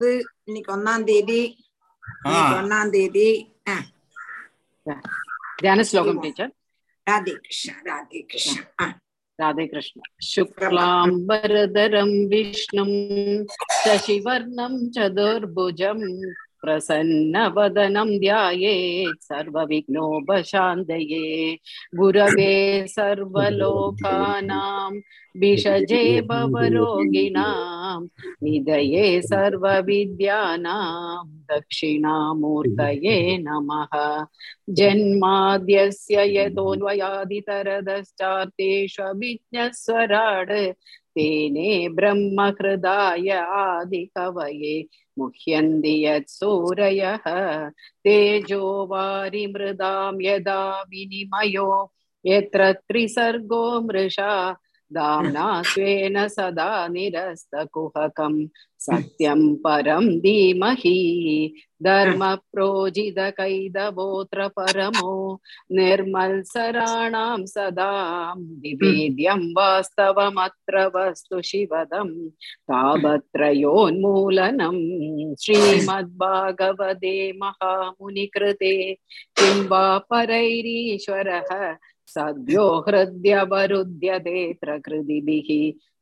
பத்து இன்னைக்கு ஒன்னாம் தேதி ஆ இன்னைக்கு ஒன்னாம் தேதி ஆ, ध्यान श्लोकं टीचर् ராதே கிருஷ்ணா ராதே கிருஷ்ணா ஆ, राधे कृष्ण शुक्लाम्बरधरं विष्णुं शशिवर्णं चतुर्भुजं प्रसन्नवदनं ध्यायेत् सर्वविघ्नोपशान्तये। गुरवे सर्वलोकानां भिषजे भवरोगिणां, निधये सर्वविद्यानां, दक्षिणामूर्तये नमः। जन्माद्यस्य यतोऽन्वयादितरदश्चार्तेष्वभिज्ञस्वराड् तेने ब्रह्महृदाय आदिकवये। मुह्यन्ति यत्सूरयः तेजो वारिमृदां यदा विनिमयो यत्र त्रिसर्गो मृषा दाम्ना स्वेन सदा निरस्तकुहकं सत्यं परं धीमहि धर्मप्रोजितकैदवोऽत्र परमो निर्मल्सराणां सदा निवेद्यं वास्तवमत्र वस्तु शिवदं तावत्रयोन्मूलनं श्रीमद्भागवते महामुनिकृते किं वा परैरीश्वरः सद्यो हृद्यवरुध्यतेऽत्र कृदिभिः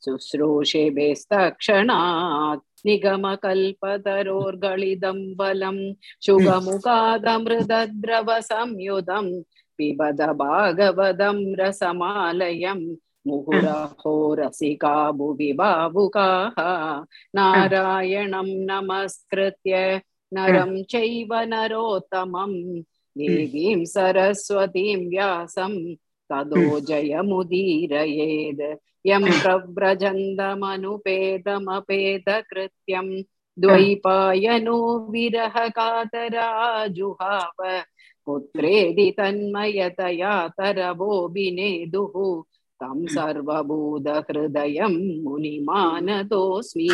शुश्रूषेभेस्तक्षणात् निगमकल्पतरोर्गलिदं बलं शुभमुखादमृतद्रवसंयुतं पिबद भागवतं रसमालयं मुहुरहो रसिका भुवि भावुकाः नारायणं नमस्कृत्य नरं चैव नरोत्तमं देवीं सरस्वतीं व्यासं तदो जयमुदीरयेद् यं प्रव्रजन्दमनुपेदमपेदकृत्यं द्वैपायनो विरहकातराजुहाव पुत्रेदि तन्मयतया तरवोऽभिनेदुः तं सर्वभूतहृदयं मुनिमानतोऽस्मि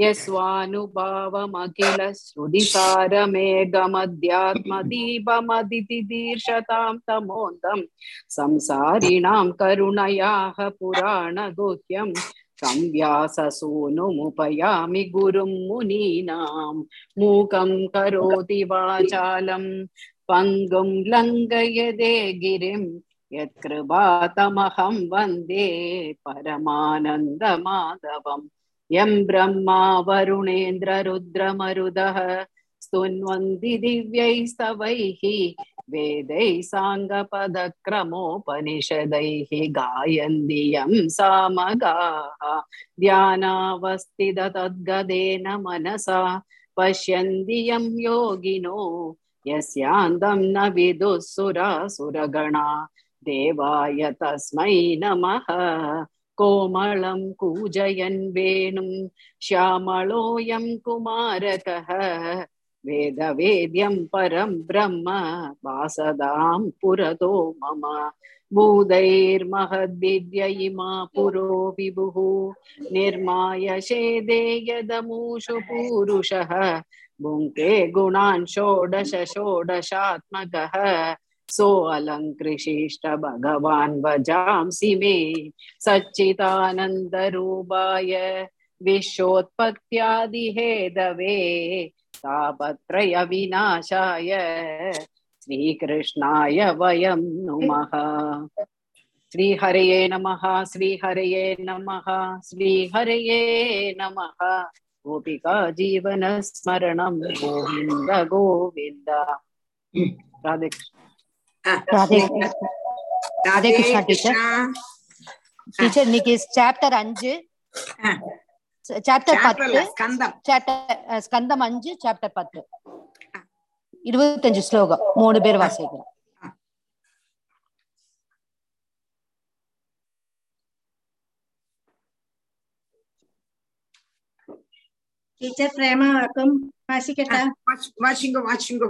यस्वानुभावमखिलश्रुतिसारमेघमध्यात्मदीपमदितिदीर्षतां तमोन्दं संसारिणां करुणयाः पुराणगुह्यं संव्याससूनुमुपयामि गुरुं मुनीनां मूकं करोति वाचालं पङ्गुं लङ्घयदे गिरिं यत्कृपातमहं वन्दे परमानन्दमाधवम् यं ब्रह्मा वरुणेन्द्ररुद्रमरुदः स्तुन्वन्ति दिव्यैस्तवैः वेदैः साङ्गपदक्रमोपनिषदैः गायन्ति यं सामगाः ध्यानावस्थिततद्गदेन मनसा पश्यन्ति यं योगिनो यस्यान्तं न विदुः सुरासुरगणा देवाय तस्मै नमः कोमलं कूजयन् वेणुं श्यामलोऽयं कुमारकः वेदवेद्यं परं ब्रह्म वासदां पुरतो मम भूतैर्महद्विद्य इमा पुरो विभुः निर्माय शेदे यदमूषु पूरुषः भुङ्क्ते गुणान् षोडश षोडशात्मकः सोऽलङ्कृशिष्ट भगवान् वजांसि मे सच्चिदानन्दरूपाय विश्वोत्पत्त्यादिहेदवे तापत्रयविनाशाय श्रीकृष्णाय वयं नुमः श्रीहरये नमः श्रीहरये नमः श्रीहरये नमः गोपिका जीवनस्मरणं गोविन्द गोविन्द राधे कृष्ण ஆ, ராதே கிருஷ்ணா. டீச்சர் டீச்சர் இன்னைக்கு சாப்டர் அஞ்சு. சாப்டர் பத்து. ஸ்கந்தம். அஞ்சு சாப்டர் பத்து. இருபத்தஞ்சு ஸ்லோகம். மூணு பேர் வாசிக்கிறோம். டீச்சர் பிரேமா வணக்கம். வாசிக்கட்டா? வாசிங்கோ வாசிங்கோ.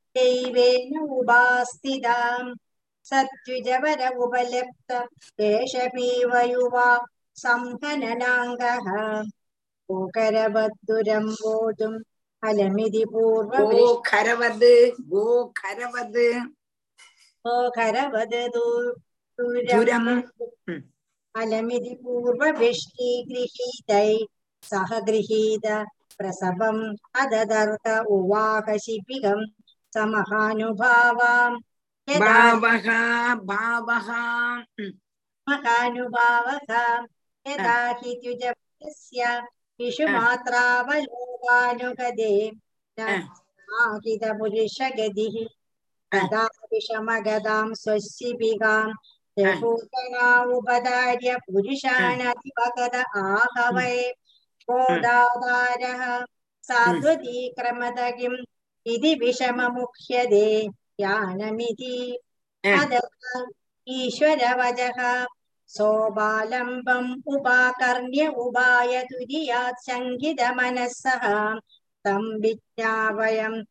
दैवेन उपास्थिताम् सद्विजवर उपलप्त केशपीव युवा संहननाङ्गः गोकरवद्दुरं वोढुम् फलमिति पूर्ववृष्टि गोखरवद् गोखरवद् गोकरवदतु दुरम् फलमिति पूर्ववृष्टिगृहीतै सह गृहीत प्रसवम् अददर्थ उवाह शिबिगम् समहानुभावाम् यदा भावः भावः। महानुभावः यदा हि। द्विजस्य विषुमात्रावलोकानुगदे आहितपुरुषगतिः तदा विषमगदां स्वशिबिकाम् रघूतना उपदार्य पुरुषानधिपगद आहवै गोदाधारः साध्वतीक्रमद किम् इति विषममुह्यते ज्ञानमिति अदः ईश्वरवचः। सोपालम्बम् उपाकर्ण्य उपाय तुर्यात् शङ्कितमनस्सः तं विज्ञापयम्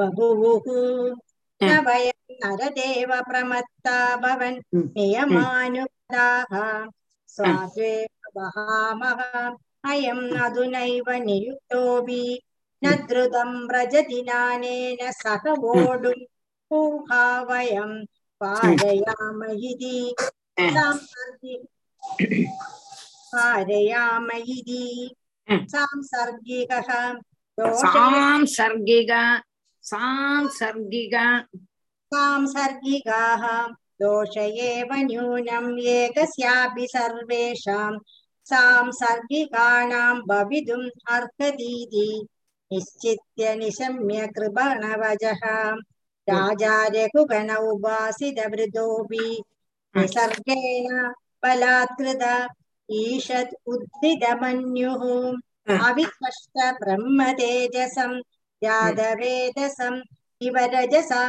बभूवुः। न वयं नरदेव प्रमत्ता भवन् नियमानुगताः। स्वाद्वेव वहामः अयम् अधुनैव नियुक्तोऽपि न द्रुतं व्रजदिनानेन सह वोढुम् ऊहा वयम् पारयाम इति सांसर्गिक पारयाम इति सांसर्गिकः दोषे सांसर्गिक सांसर्गिक सांसर्गिकाः दोष एव न्यूनम् एकस्यापि सर्वेषां सांसर्गिकाणां भवितुम् अर्हतीति निश्चित्य निशम्य कृपणवजः राजा रघुगण उपासितवृतोऽपि निसर्गेण बलात्कृत ईषत् उद्धितमन्युः अविस्पष्ट ब्रह्मतेजसं यादवेदसम् इव रजसा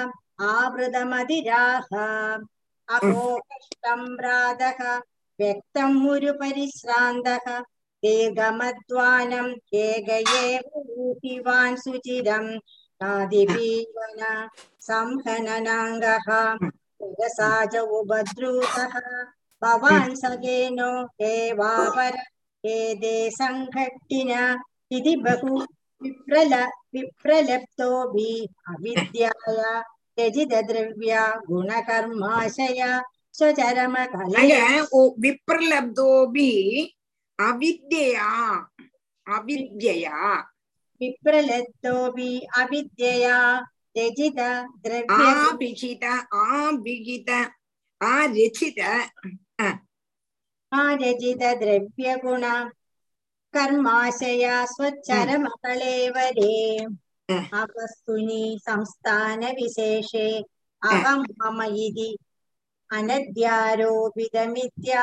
आवृतमधिराः अहो कष्टं प्रातः व्यक्तं मुरुपरिश्रान्तः ഏകമത്വാനം ഏകയേവാൻ സുചിരം നാദിപീവന സംഹനനാംഗഃ ജഗസാജ ഉപദ്രൂതഃ ഭവാൻ സഗേനോ ദേവാപര ഏതേ സംഘട്ടിന ഇതി ബഹു വിപ്രല വിപ്രലപ്തോ ഭി അവിദ്യായ രജിത ദ്രവ്യ ഗുണകർമാശയ സ്വചരമ വിപ്രലബ്ധോഭി அவித்யா அவித்யா विप्रलप्तोऽपि अविद्यया त्यजित द्रव्य ஆபிகித ஆபிகித ஆரச்சித आरजित द्रव्यगुण कर्माशया स्वच्चरमकलेवरे Mm. अपस्तुनि संस्थानविशेषे अहं मम इति अनद्यारोपितमित्या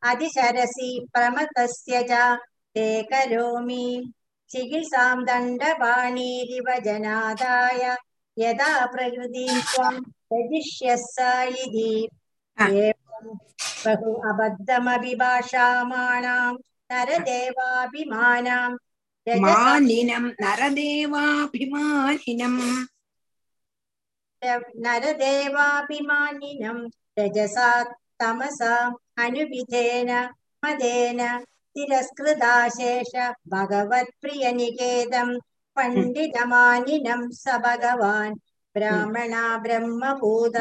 भर्तृशासनम् अधिशरसि प्रमतस्य च ते करोमि चिकित्सां दण्डपाणिरिव जनादाय यदा प्रकृतिं त्वं त्यजिष्यः स इति एवं बहु अबद्धमपि भाषामाणां नरदेवाभिमानां रजसा மானினம் நரதேவாபிமானினம் नरदेवाभिमानिनं रजसा तमसा अनुविधेन मदेन तिरस्कृदाशेष भगवत्प्रियनिकेतम् पण्डितमानिनं स भगवान् ब्राह्मणा ब्रह्मभूत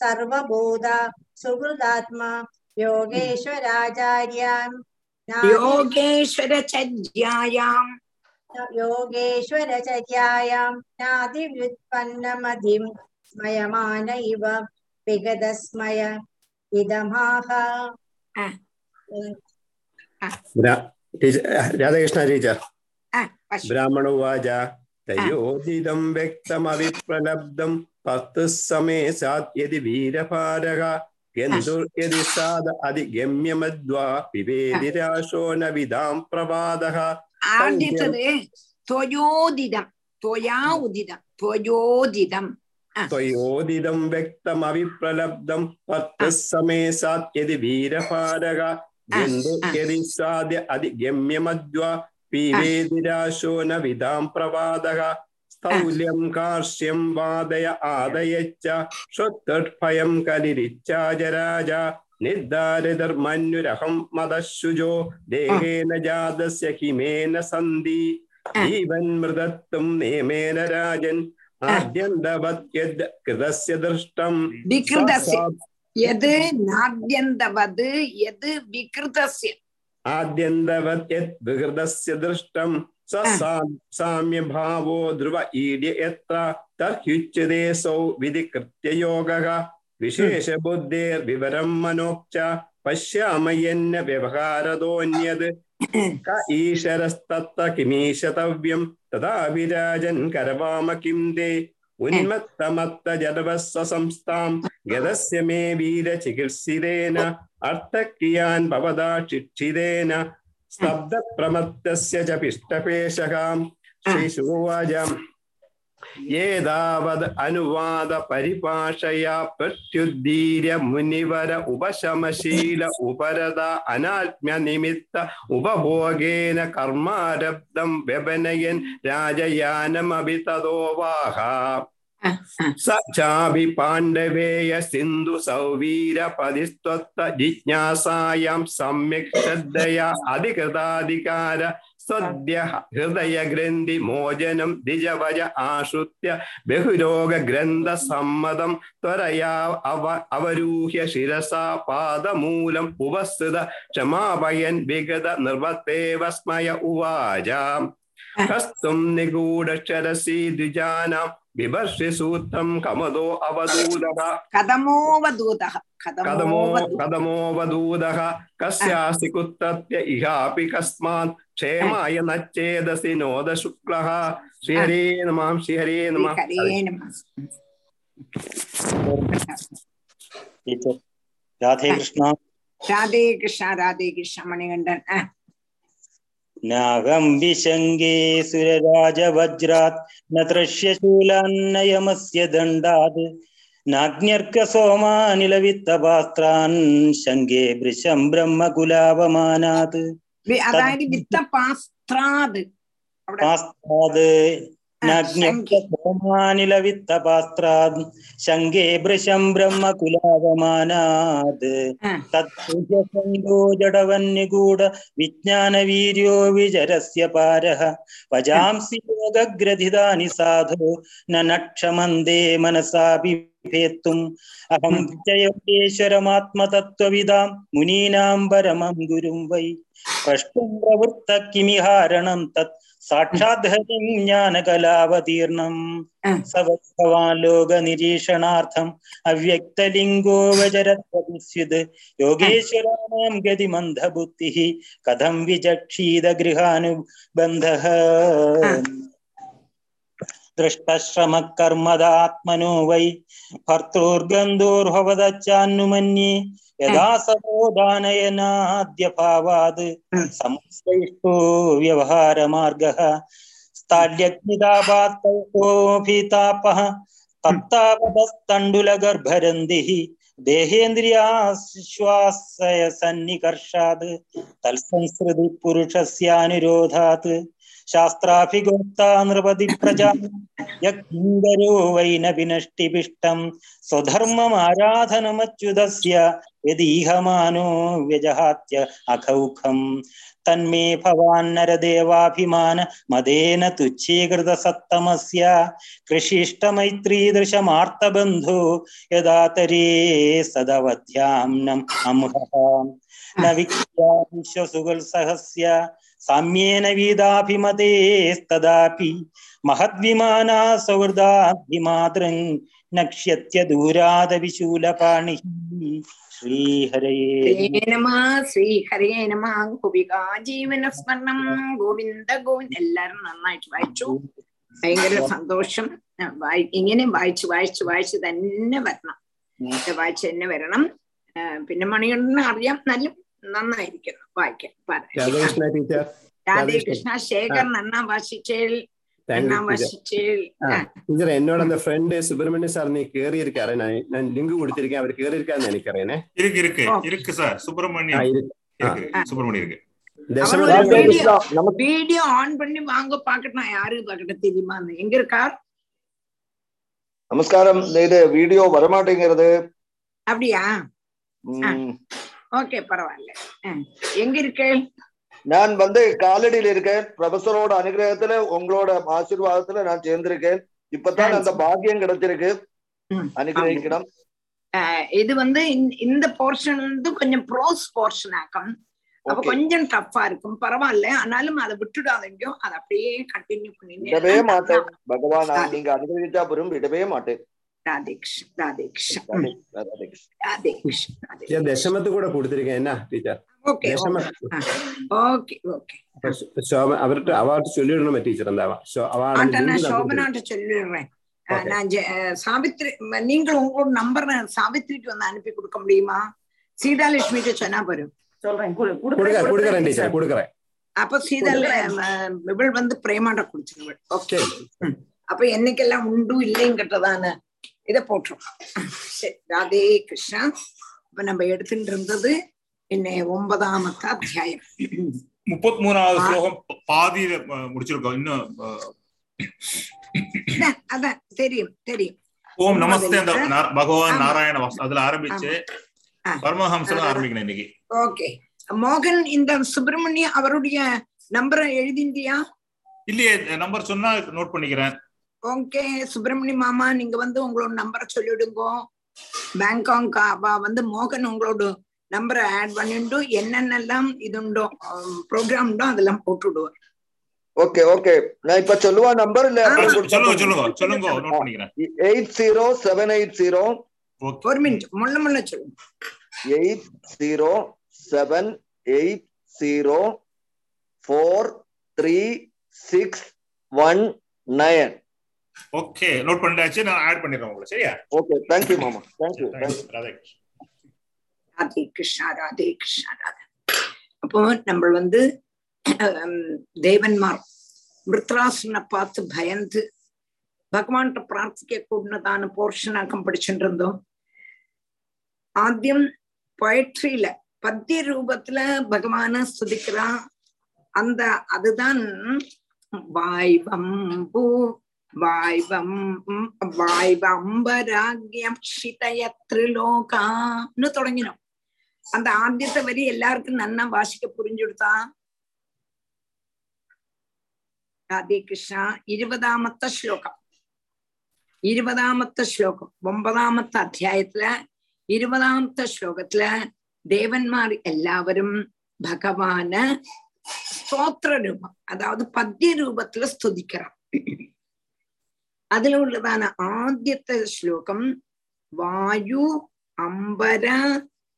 सर्वभूत सुहृदात्मा योगेश्वराचार्याम् योगेश्वरचर्यायाम् योगेश्वरचर्यायां नादिव्युत्पन्नमधिं स्मयमान इव विगतस्मय ഇതമാഹ രാധാകൃഷ്ണ ടീച്ചർ. ബ്രാഹ്മണ ഉവാച തയോജിതം വ്യക്തമവിപ്രലബ്ധം പത്ത് സമേ സാധ്യതി വീരഭാരക ആദ്യത്തത് ത്വയോദിതം ത്വയാ ഉദിതം ത്വയോദിതം त्वयोदिदं व्यक्तमविप्रलब्धं पस्तुः समे सात् यदि वीरभारः गन्तुर्यदि साद्य अधिगम्यमद्वा पीवेदिराशो न विदां प्रवादः स्थौल्यं कार्श्यं वादय आदयच्च श्रुत्तट्भयं कलिरिच्छाजराज निर्धारितर्मन्युरहं मदशुजो देहेन जातस्य हिमेन सन्धि जीवन्मृदत्वं नेमेन राजन् യദ് നാദ്യന്തവത് യദ് വികൃതസ്യ. ആദ്യന്തവത് യത് വികൃതസ്യ ദൃഷ്ടം. സാമ്യഭാവോ ധ്രുവ ഈഡ്യ എത്ര? തഹ്യുച്യതേ സൗ വിധികൃത്യയോഗ. വിശേഷബുദ്ധേർ വിവരം മനോക്ച പശ്യാമയന്ന വ്യവഹാരതോന്യത്. ईशरस्तत्र किमीशतव्यम् तदा विराजन् करवाम किं ते? उन्मत्तमत्त जडवस्स संस्थाम् गदस्य मे वीरचिकित्सितेन अर्थक्रियान् भवदा शिक्षितेन स्तब्धप्रमत्तस्य च पिष्टपेशकाम् श्रीशुवाजाम् ഏതാവത് അനുവാദ പരിഭാഷയാ പ്രത്യുദ്ധീര മുനിവര ഉപശമശീല ഉപരത അനാത്മ്യ നിമിത്ത ഉപഭോഗേന കർമാരബ്ദം വ്യപനയൻ രാജയാനമഭി തദോവാഹ സാപി പാണ്ഡവേയ സിന്ധു സൗവീര പതിസ്ത്വത്ത ജിജ്ഞാസായം സമ്യക് ശ്രദ്ധയ അധികൃതാധികാര സദ്യ ഹൃദയ ഗ്രന്ഥി മോചനം ദ്വിജവജ ആശ്രുത്യ ബഹുരോഗ ഗ്രന്ഥ സമ്മതം ത്വരയാ അവ അവരൂഹ്യ ശിരസാ പാദമൂലം ഉപസ്ഥിത ക്ഷമാപയൻ വിഗത നിർവത്തേവ സ്മയ ഉവാച. ഹസ്തും നിഗൂഢക്ഷരസി ദ്വിജാനാം सूत्रं कमदो अवधूतः कथमोऽवधूतः कदमो कथमोऽवधूतः कदमोऽवधूतः कस्यासि कुत्रत्य इहापि कस्मात् क्षेमाय न चेदसि नोद शुक्लः श्रीहरे नमः श्रीहरे नमः हरे नमः टीचर राधे कृष्ण राधे कृष्ण राधे कृष्ण मणिकण्ठन् നാഗം വിശങ്കേ സുരരാജവജ്രാത് നൃഷ്യശൂലാന്നയമസ്യ ദണ്ഡാത്. നാജ്ഞർക്ക സോമാനിലവിത്തപാസ്ത്രാൻ ശങ്കേ വൃശം ബ്രഹ്മകുലാപമാനാത്. അതായത് नग्निलवित्तपास्त्रात् शङ्गे भृशं ब्रह्मकुलावमानात् तत्सङ्गो जडवन्निगूढ विज्ञानवीर्यो विजरस्य पारः भजांसि योगग्रथितानि साधो न नक्षमन्दे मनसापि भेत्तुम् अहं जयोगेश्वरमात्मतत्त्वविदां मुनीनां परमं गुरुं वै प्रष्टुं प्रवृत्त किमिहारणं तत् साक्षात् हरिं ज्ञानकलावतीर्णम् ആ. स भगवान् लोकनिरीक्षणार्थम् अव्यक्तलिङ्गो वचरत्वस्युद् योगेश्वराणां गतिमन्धबुद्धिः कथं विचक्षीद दृष्टश्रम कर्मदात्मनो वै भर्तृर्गन्धोर्भवदच्चान्नुमन्ये यदा सवो दानयनाद्यभावाद् संश्रेष्ठो व्यवहारमार्गः स्थाल्यग्निदापात्तोऽभितापः तत्तापदस्तण्डुलगर्भरन्दिः देहेन्द्रियाश्वासय सन्निकर्षात् तत्संसृतिपुरुषस्यानुरोधात् शास्त्राभिगोक्ता नृपति प्रजा यज्ञरो वै न विनष्टिपिष्टम् स्वधर्ममाराधनमच्युतस्य यदीहमानो व्यजहात्य अखौखम् तन्मे भवान्नरदेवाभिमान मदेन तुच्छीकृतसत्तमस्य। कृषिष्टमैत्रीदृशमार्तबन्धो यदा तरे सदवध्याम्नम् अम्हः। न विक्रिया विश्वसुगल्सहस्य സാമ്യേന വീതാഭിമതേസ്തദാപി മഹദ്വിമാനാ സൗഹൃദാഭിമാതൃം നക്ഷ്യത്യ ദൂരാത വിശൂലപാണി ശ്രീഹരയേ നമ ശ്രീഹരയേ നമ. ഗോപിക ജീവന സ്മരണം. ഗോവിന്ദ ഗോവിന്ദ്. എല്ലാരും നന്നായിട്ട് വായിച്ചു. ഭയങ്കര സന്തോഷം. ഇങ്ങനെ വായിച്ചു വായിച്ചു വായിച്ചു തന്നെ വരണം. വായിച്ചു തന്നെ വരണം. പിന്നെ മണികണ്ഠന് അറിയാം. നല്ല നന്നായിരിക്കുന്നു വായിക്കാൻ പറയാം രാധാകൃഷ്ണ ടീച്ചർ രാധേ കൃഷ്ണ ശേഖർ നന്നാ വാസിച്ചേൽ தேங்க்யூ நன்னா டீச்சர் வாசிச்சேல் ஆ. டீச்சர் என்னோட அந்த ஃப்ரெண்டு சுப்பிரமணிய சார் நீ கேறி இருக்காரு நான் நான் லிங்க் கொடுத்திருக்கேன் அவர் கேறி இருக்காருன்னு நினைக்கிறேனே இருக்கு இருக்கு ஓ. இருக்கு சார் ஆ, சுப்பிரமணியம் இருக்கு இருக்கு ஆ. சுப்பிரமணியம் இருக்கு தசம அவர் தேதி- வீடியோ நமக்கு வீடியோ ஆன் பண்ணி வாங்க பாக்கட்டும் யாரு பாக்கட்டும் தெரியுமா எங்க இருக்கார் நமஸ்காரம் இது வீடியோ வரமாட்டேங்கிறது அப்படியா ம், ஓகே பரவாயில்ல. எங்க இருக்கு? நான் வந்து காலடியில் இருக்கேன். ப்ரொஃபஸரோட அனுகிரகத்துல உங்களோட ஆசீர்வாதத்துல நான் சேர்ந்திருக்கேன். இப்பதான் அந்த பாக்கியம் கிடைச்சிருக்கு. அனுகிரகிக்கணும். இது வந்து இந்த- போர்ஷன் வந்து கொஞ்சம் ப்ரோஸ் போர்ஷன் ஆக்கும். அப்ப கொஞ்சம் டஃப்பா இருக்கும். பரவாயில்ல. ஆனாலும் அதை விட்டுடாதீங்க. அதை அப்படியே கண்டினியூ விடவே மாட்டேன். பண்ணி பகவான். நீங்க அனுகிரகிச்சா பெரும் விடவே மாட்டேன். தசமத்து கூட கொடுத்திருக்கேன் என்ன டீச்சர் അവരുടെ അവാർഡ് ചൊല്ലിയിടണം ടീച്ചർ? എന്താവാ ശോഭനായിട്ട് ചൊല്ലിടുറേன் நான் சாவித்ரி நீங்கள் உங்களோட நம்பர் சாவித்ரிக்கு வந்து அனுப்பி கொடுக்க முடியுமா சீதாலட்சுமிக்கு சொன்னா போறோம் சொல்றேன் அப்ப சீதால இவள் வந்து பிரேமாண்ட குடிச்சிருவள் ஓகே அப்ப என்னைக்கெல்லாம் உண்டு இல்லைங்கிறதான இத போட்டுரும். ராதே கிருஷ்ணா. அப்ப நம்ம எடுத்துட்டு இருந்தது இன்னை ஒன்பதாமத்த அத்தியாயம். முப்பத்தி ஸ்லோகம் பாதியில முடிச்சிருக்கோம். இன்னும் அதான், தெரியும் தெரியும். ஓம் நமஸ்தே அந்த பகவான். நாராயண அதுல ஆரம்பிச்சு ஆ. ஆரம்பிக்கணும் இன்னைக்கு. ஓகே. மோகன் இந்த சுப்பிரமணிய அவருடைய நம்பரை எழுதிந்தியா இல்லையே நம்பர் சொன்னா நோட் பண்ணிக்கிறேன். ஓகே சுப்பிரமணிய மாமா நீங்க வந்து உங்களோட நம்பரை சொல்லிவிடுங்க பேங்காங் வந்து மோகன் உங்களோட நம்பரை ஆட் பண்ணிட்டு என்னென்னலாம் இது உண்டோ ப்ரோக்ராம் உண்டோ அதெல்லாம் போட்டு விடுவோம் ஓகே ஓகே. நான் இப்ப சொல்லுவா நம்பர் இல்ல? சொல்லுங்க சொல்லுங்க சொல்லுங்க நோட் பண்ணிக்கிறேன். 80780 ஒரு மினிட் முள்ள முள்ள சொல்லுங்க. 80780 4361 9 ஓகே நோட் பண்ணியாச்சு நான் ஆட் பண்ணிடுறேன் உங்களுக்கு சரியா? ஓகே थैंक यू மாமா. Thank you Radhe Radhe Krishna Radhe Krishna Radhe. அப்போ நம்ம வந்து தேவன்மார் மிருத்ராசனை பார்த்து பயந்து பகவான்கிட்ட பிரார்த்திக்க கூடினதான போர்ஷனாக்கம் படிச்சுட்டு இருந்தோம் ஆத்தியம் பொயட்ரியில பத்திய ரூபத்துல பகவான ஸ்துதிக்கிறான். அந்த அதுதான் வாய்வம் വായ്വംബരാഗ്യക്ഷിതയത്രിലോകാന്ന് തുടങ്ങിനോ അന്ത ആദ്യത്തെ വരി എല്ലാവർക്കും നന്ന വാശിക്ക പുരിഞ്ഞെടുത്താ രാധേ കൃഷ്ണ ഇരുപതാമത്തെ ശ്ലോകം ഇരുപതാമത്തെ ശ്ലോകം ഒമ്പതാമത്തെ അധ്യായത്തില് ഇരുപതാമത്തെ ശ്ലോകത്തില് ദേവന്മാർ എല്ലാവരും ഭഗവാന് സ്തോത്ര രൂപം അതായത് പദ്യ രൂപത്തില് സ്തുതിക്കണം അതിലുള്ളതാണ് ആദ്യത്തെ ശ്ലോകം വായു അമ്പര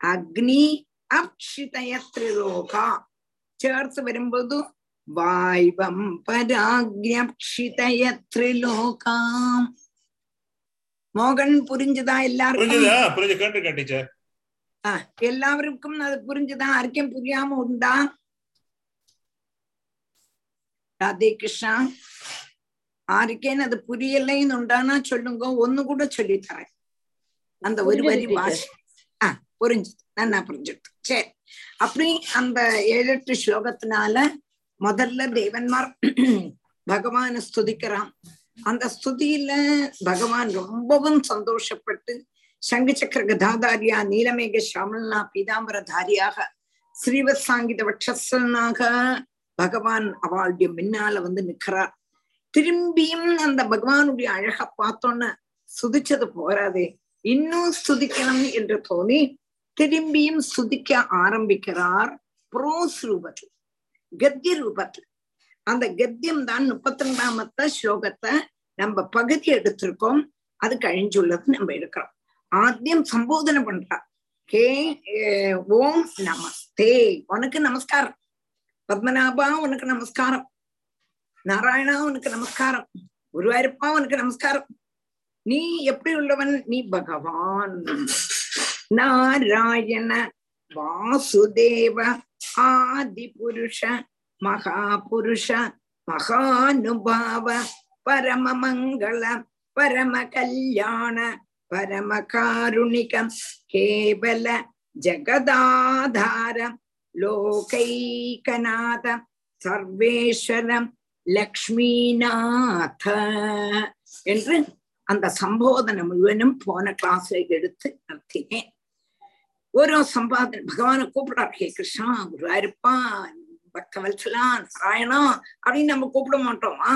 അഗ്നി അക്ഷിതയ ത്രിലോക ചേർത്ത് വരുമ്പോഴു വായ്വം പരാഗ്യക്ഷിതയ ത്രിലോകാം மோகன் புரிஞ்சுதா எல்லாருக்கும் புரிஞ்சுதா புரிஞ்சு கேட்டிருக்கேன் டீச்சர் ஆ, எல்லாருக்கும் அது புரிஞ்சுதா புரியலைன்னு உண்டானா சொல்லுங்க ஒண்ணு கூட சொல்லித்தரேன் அந்த ஒரு வரி. வாசி ஆ புரிஞ்சுது. நல்லா புரிஞ்சுது சரி. அப்படி அந்த ஏழு எட்டு ஸ்லோகத்தினால முதல்ல தேவன்மார் பகவானை ஸ்துதிக்கிறான். அந்த ஸ்துதியில பகவான் ரொம்பவும் சந்தோஷப்பட்டு சங்கு சக்கர கதாதாரியா நீலமேக ஷாமலனா பீதாம்பரதாரியாக ஸ்ரீவத் சாங்கித வட்சஸ்தனாக பகவான் அவளுடைய முன்னால வந்து நிக்கிறார் திரும்பியும் அந்த பகவானுடைய அழக பார்த்தோன்னு சுதிச்சது போறாதே. இன்னும் சுதிக்கணும் என்று தோணி திரும்பியும் சுதிக்க ஆரம்பிக்கிறார் புரோஸ் ரூபத்தில் கத்திய ரூபத்தில் அந்த கத்தியம் தான் முப்பத்தி ரெண்டாமத்த ஸ்லோகத்தை நம்ம பகுதி எடுத்திருக்கோம். அது கழிஞ்சுள்ளது நம்ம எடுக்கிறோம். ஆத்தியம் சம்போதனை பண்றா ஹே ஓம் நமஸ்தே. உனக்கு நமஸ்காரம். பத்மநாபா உனக்கு நமஸ்காரம். நாராயணா உனக்கு நமஸ்காரம். குருவாயிருப்பா உனக்கு நமஸ்காரம். நீ எப்படி உள்ளவன்? நீ பகவான். நாராயண வாசுதேவ ஆதி புருஷ மகாபுருஷ மகானுபாவ பரம மங்கள பரம கல்யாண பரம காருணிகம் கேவல ஜகதாதார லோகைகநாத சர்வேஸ்வரம் லக்ஷ்மிநாத என்று அந்த சம்போதனை முழுவதும் போன கிளாஸ்ல எடுத்து நடத்தினேன். ஓரோ சம்பாதனை பகவானை கூப்பிடார் ஹே கிருஷ்ணா குருவாயிருப்பா பக்தவல்சலா நாராயணா அப்படின்னு நம்ம கூப்பிட மாட்டோமா?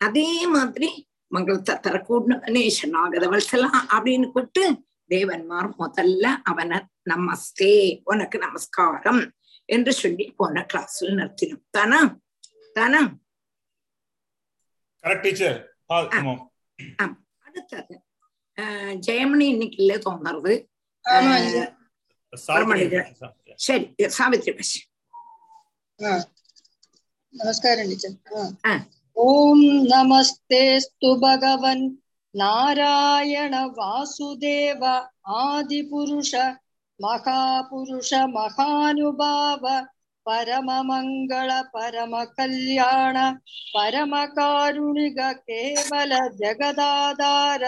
அதே மாதிரி மங்களத்தை தரக்கூடனே சரணாகதவல்சலா அப்படின்னு கூப்பிட்டு தேவன்மார் முதல்ல அவனை நமஸ்தே உனக்கு நமஸ்காரம் என்று சொல்லி போன கிளாஸ்ல நிறுத்தினோம் தானா தானா கரெக்ட் டீச்சர் அடுத்தது ஜெயமணி இன்னைக்கு இல்ல தோணுறது சரி சாவித்ரி பேசு நமஸ்காரம் டீச்சர் ஓம் நமஸ்தேஸ்து பகவன் நாராயண வாசுதேவ ஆதிபுருஷ மகாபுருஷ மகானுபாவ परममङ्गल परमकल्याण परमकारुणिक केवल जगदाधार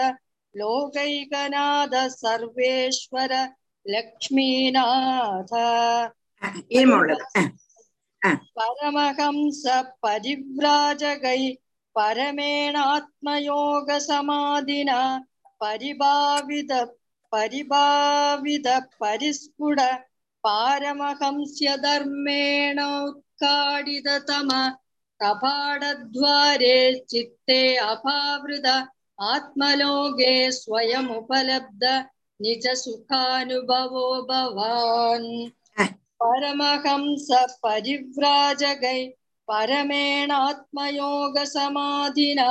लोकैकनाथ सर्वेश्वर लक्ष्मीनाथ परमहंस परिव्राजगै परमेणात्मयोगसमाधिना परिभावित परिभावित परिस्फुट पारमहंस्य धर्मेण उत्काडिततम कपाडद्वारे चित्ते अपावृत आत्मलोके स्वयमुपलब्ध निजसुखानुभवो भवान् परमहंस परिव्राजगै परमेणात्मयोग समाधिना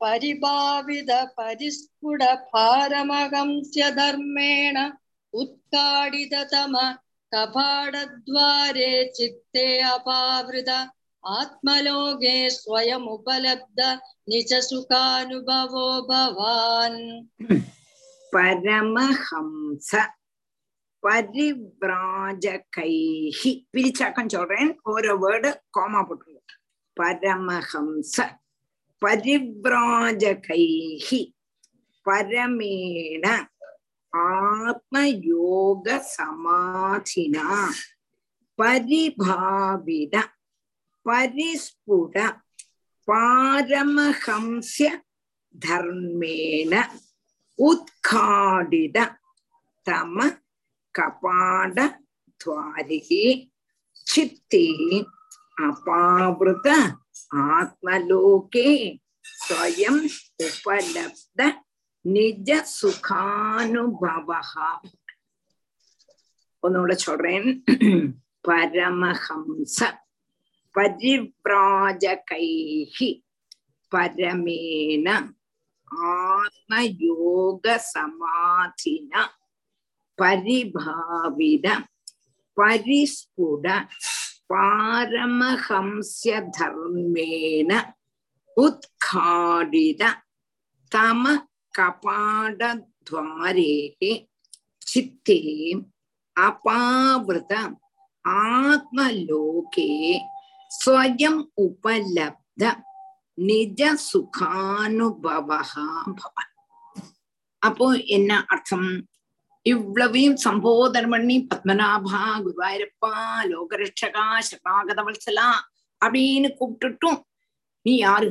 परिभावित परिस्फुट पारमहंस्य धर्मेण उत्काडिततम कपाडद्वारे चित्ते अपावृत आत्मलोके स्वयमुपलब्ध निजसुखानुभवो भवान् பரமஹம்ச பரிவ்ராஜகைஹி பிரிச்சாக்கம் சொல்றேன் ஒரு வேர்டு கோமா போட்டுருங்க பரமஹம்ச பரிவ்ராஜகைஹி பரமேண ஆத்மயோக சமாதினா பரிபாவித பரிஸ்புட பாரமஹம்சிய தர்மேன உத்காடித தம கபாட துவாரிகி சித்தி அபாவிருத ஆத்மலோகே ஸ்வயம் உபலப்த நிஜ சுகானுபவா ஒன்னோட சொல்றேன். பரமஹம்ச பரிவ்ராஜகைஹி பரமேன ஆத்மயோக சமாதின பரிபாவித பரிஸ்புட பாரமஹம்ஸ்ய தர்மேன உத்காடித தம கபாடத்வாரே சித்தே அபாவிருத ஆத்மலோகே ஸ்வயம் உபலப்த நிஜ சுகானுபவகா பவன் அப்போ என்ன அர்த்தம் இவ்வளவையும் சம்போதனம் பண்ணி பத்மநாபா குருவாயூரப்பா லோகரட்சகா சரணாகதவல்சலா அப்படின்னு கூப்பிட்டுட்டும் நீ யாரு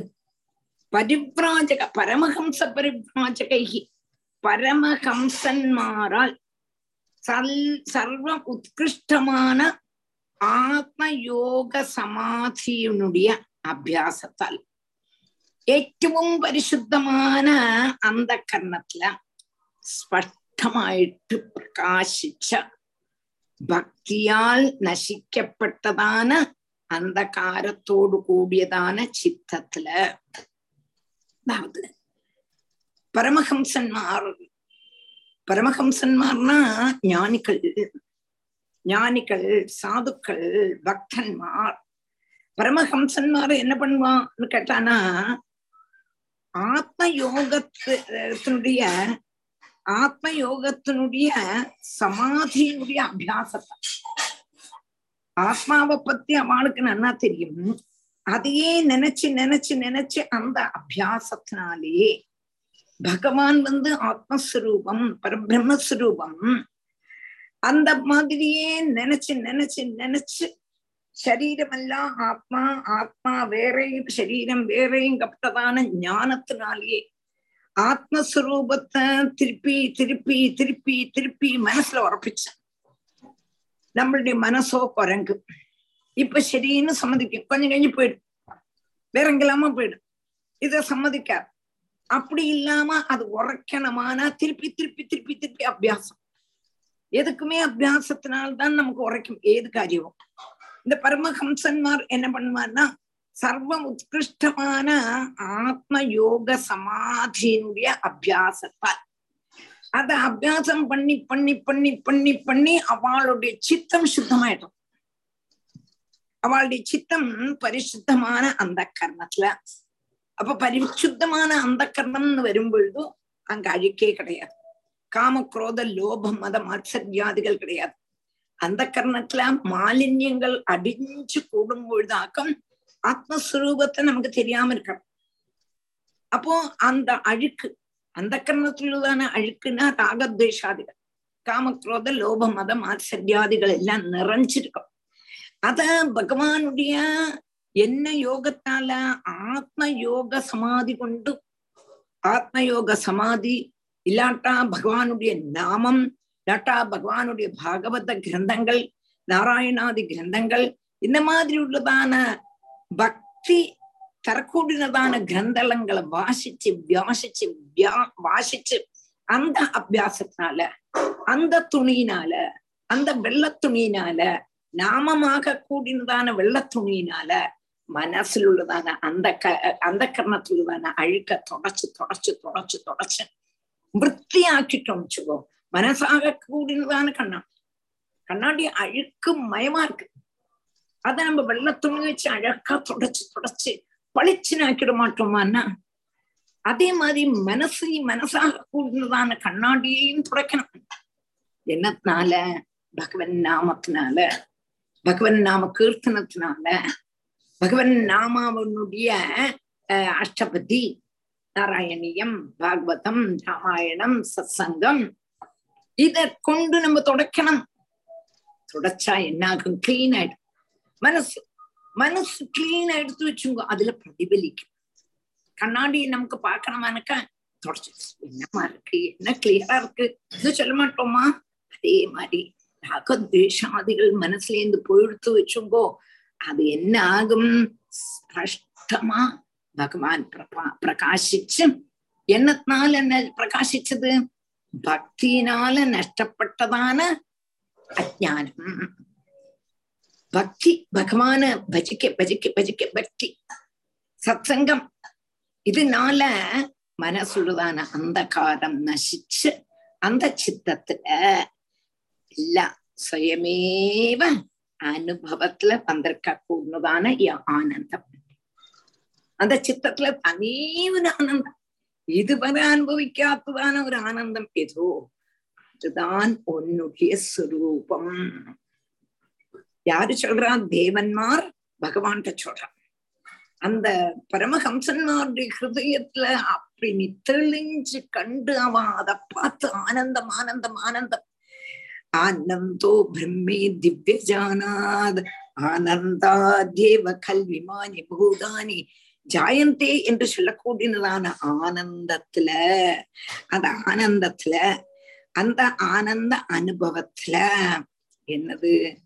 பரிவிராஜக பரமஹம்ச பரிவிராஜகை பரமஹம்சன்மாரால் சர்வ உத்கிருஷ்டமான ஆத்ம யோக சமாதியினுடைய அபியாசத்தால். ஏற்றவும் பரிசுத்தமான அந்த கர்ணத்துல ஸ்பஷ்டமாயிட்டு பிரகாசிச்ச பக்தியால் நசிக்கப்பட்டதான அந்த காரத்தோடு கூடியதான சித்தத்துல அதாவது பரமஹம்சன்மார் பரமஹம்சன்மார்னா ஞானிகள் ஞானிகள் சாதுக்கள் பக்தன்மார். பரமஹம்சன்மார் என்ன பண்ணுவான்னு கேட்டானா ஆத்ம யோகத்தினுடைய ஆத்ம யோகத்தினுடைய சமாதியினுடைய அபியாசத்தை. ஆத்மாவை பத்தி அவளுக்கு நன்னா தெரியும். அதையே நினைச்சு நினைச்சு நினைச்சு அந்த அபியாசத்தினாலேயே பகவான் வந்து ஆத்மஸ்வரூபம் பரபிரம்மஸ்வரூபம் அந்த மாதிரியே நினைச்சு நினைச்சு நினைச்சு சரீரம் எல்லாம் ஆத்மா ஆத்மா வேறையும் சரீரம் வேறையும் கப்பட்டதான ஞானத்தினாலேயே ஆத்மஸ்வரூபத்தை திருப்பி திருப்பி திருப்பி திருப்பி மனசுல உறப்பிச்சேன் நம்மளுடைய மனசோ குரங்கு. இப்ப சரின்னு சம்மதிக்கும். கொஞ்சம் கழிஞ்சு போயிடும் வேற எங்கெல்லாம போயிடும் இத சம்மதிக்காது அப்படி இல்லாம அது உரைக்கணமானா திருப்பி திருப்பி திருப்பி திருப்பி அபியாசம். எதுக்குமே அபியாசத்தினால்தான் நமக்கு உரைக்கும். ஏது காரியமும். இந்த பரமஹம்சன்மார் என்ன பண்ணுவார்னா சர்வ உத்கிருஷ்டமான ஆத்ம யோக சமாதியினுடைய அபியாசத்தால் அத அபியாசம் பண்ணி பண்ணி பண்ணி பண்ணி பண்ணி அவளுடைய சித்தம் சுத்தமாயிடும். அவளுடைய சித்தம் பரிசுத்தமான அந்த கர்ணத்துல அப்ப பரிசுத்தமான அந்த கர்ணம்னு வரும்பொழுது அங்க அழுக்கே கிடையாது. காம குரோத லோபம் மத மாத்சரியாதிகள் கிடையாது. அந்த கர்ணத்துல மாலின்யங்கள் அடிஞ்சு கூடும் பொழுதாக்கம் ஆத்மஸ்வரூபத்தை நமக்கு தெரியாம இருக்கணும். அப்போ அந்த அழுக்கு அந்த கர்ணத்துள்ளதான அழுக்குன்னா ராகத்வேஷாதிகள். காமக்ரோத லோப மதம் ஆச்சரியாதிகள் எல்லாம் நிறைஞ்சிருக்கும். அத பகவானுடைய என்ன யோகத்தால ஆத்ம யோக சமாதி கொண்டு ஆத்ம யோக சமாதி இல்லாட்டா பகவானுடைய நாமம் இல்லாட்டா பகவானுடைய பாகவத கிரந்தங்கள் நாராயணாதி கிரந்தங்கள் இந்த மாதிரி உள்ளதான பக்தி தரக்கூடியதான கிரந்தளங்களை வாசிச்சு வியாசிச்சு வியா வாசிச்சு அந்த அபியாசத்தினால அந்த துணியினால அந்த வெள்ள துணியினால நாமமாக கூடினதான வெள்ள துணியினால மனசில் உள்ளதான அந்த க அந்த கர்ணத்துள்ளதான அழுக்க தொடச்சு தொடச்சு தொடச்சு தொடச்சு விற்த்தியாக்கிட்டோம் வச்சுக்கோ மனசாக கூடினதான கண்ணா கண்ணாடி அழுக்கு மயமா இருக்கு. அதை நம்ம வெள்ள துணி வச்சு அழகா தொடச்சு தொடச்சு பளிச்சுனாக்கிட மாட்டோமான்னா அதே மாதிரி மனசு மனசாக கூடினதான கண்ணாடியையும் துடைக்கணும். என்னத்தினால? பகவன் நாமத்தினால பகவன் நாம கீர்த்தனத்தினால பகவன் நாமாவனுடைய அஷ்டபதி நாராயணியம் பாகவதம் ராமாயணம் சத்சங்கம். இத கொண்டு நம்ம தொடக்கணும். தொடச்சா என்னாகும்? கிளீன் ஆயிடும் மனசு மனசு கிளீன் எடுத்து வச்சுங்க அதுல பிரதிபலிக்கும். கண்ணாடி நமக்கு பார்க்கணுமானக்க தொடச்சு என்னமா இருக்கு? என்ன கிளியரா இருக்கு? இது சொல்ல மாட்டோமா? அதே மாதிரி. ராகத்வேஷாதிகள் மனசுலேருந்து பொழுத்து வச்சுங்கோ அது என்ன ஆகும் ஸ்பஷ்டமா பகவான் பிரபா பிரகாசிச்சு என்னத்தினால என்ன பிரகாசிச்சது பக்தியினால நஷ்டப்பட்டதான அஜானம் பக்தி பகவான பஜிக்க பஜிக்க பஜிக்க பக்தி சத்சங்கம் இதனால மனசுள்ளதான அந்த காரம் நசிச்சு அந்த சித்தத்துல இல்ல சுயமேவ அனுபவத்துல வந்திருக்க கூடதான ஆனந்தம் அந்த சித்தத்துல தனி ஒரு ஆனந்தம் இதுவரை அனுபவிக்காததான ஒரு ஆனந்தம் ஏதோ அதுதான் உன்னுடைய சுரூபம் யாரு சொல்றா தேவன்மார் பகவான்கிட்ட சொல்றான் அந்த பரமஹம்சன்மாருடைய ஹிருதயத்துல அப்படி நீ கண்டு அவன் அதை பார்த்து ஆனந்தம் ஆனந்தம் ஆனந்தம் आनन्दो ब्रह्मे दिव्यजानाद् ஆனந்தாத்யேவ கல்விமானி பூதானி ஜாயந்தே என்று சொல்லக்கூடியதான ஆனந்தத்துல. அந்த ஆனந்தத்துல அந்த ஆனந்த அனுபவத்துல என்னது?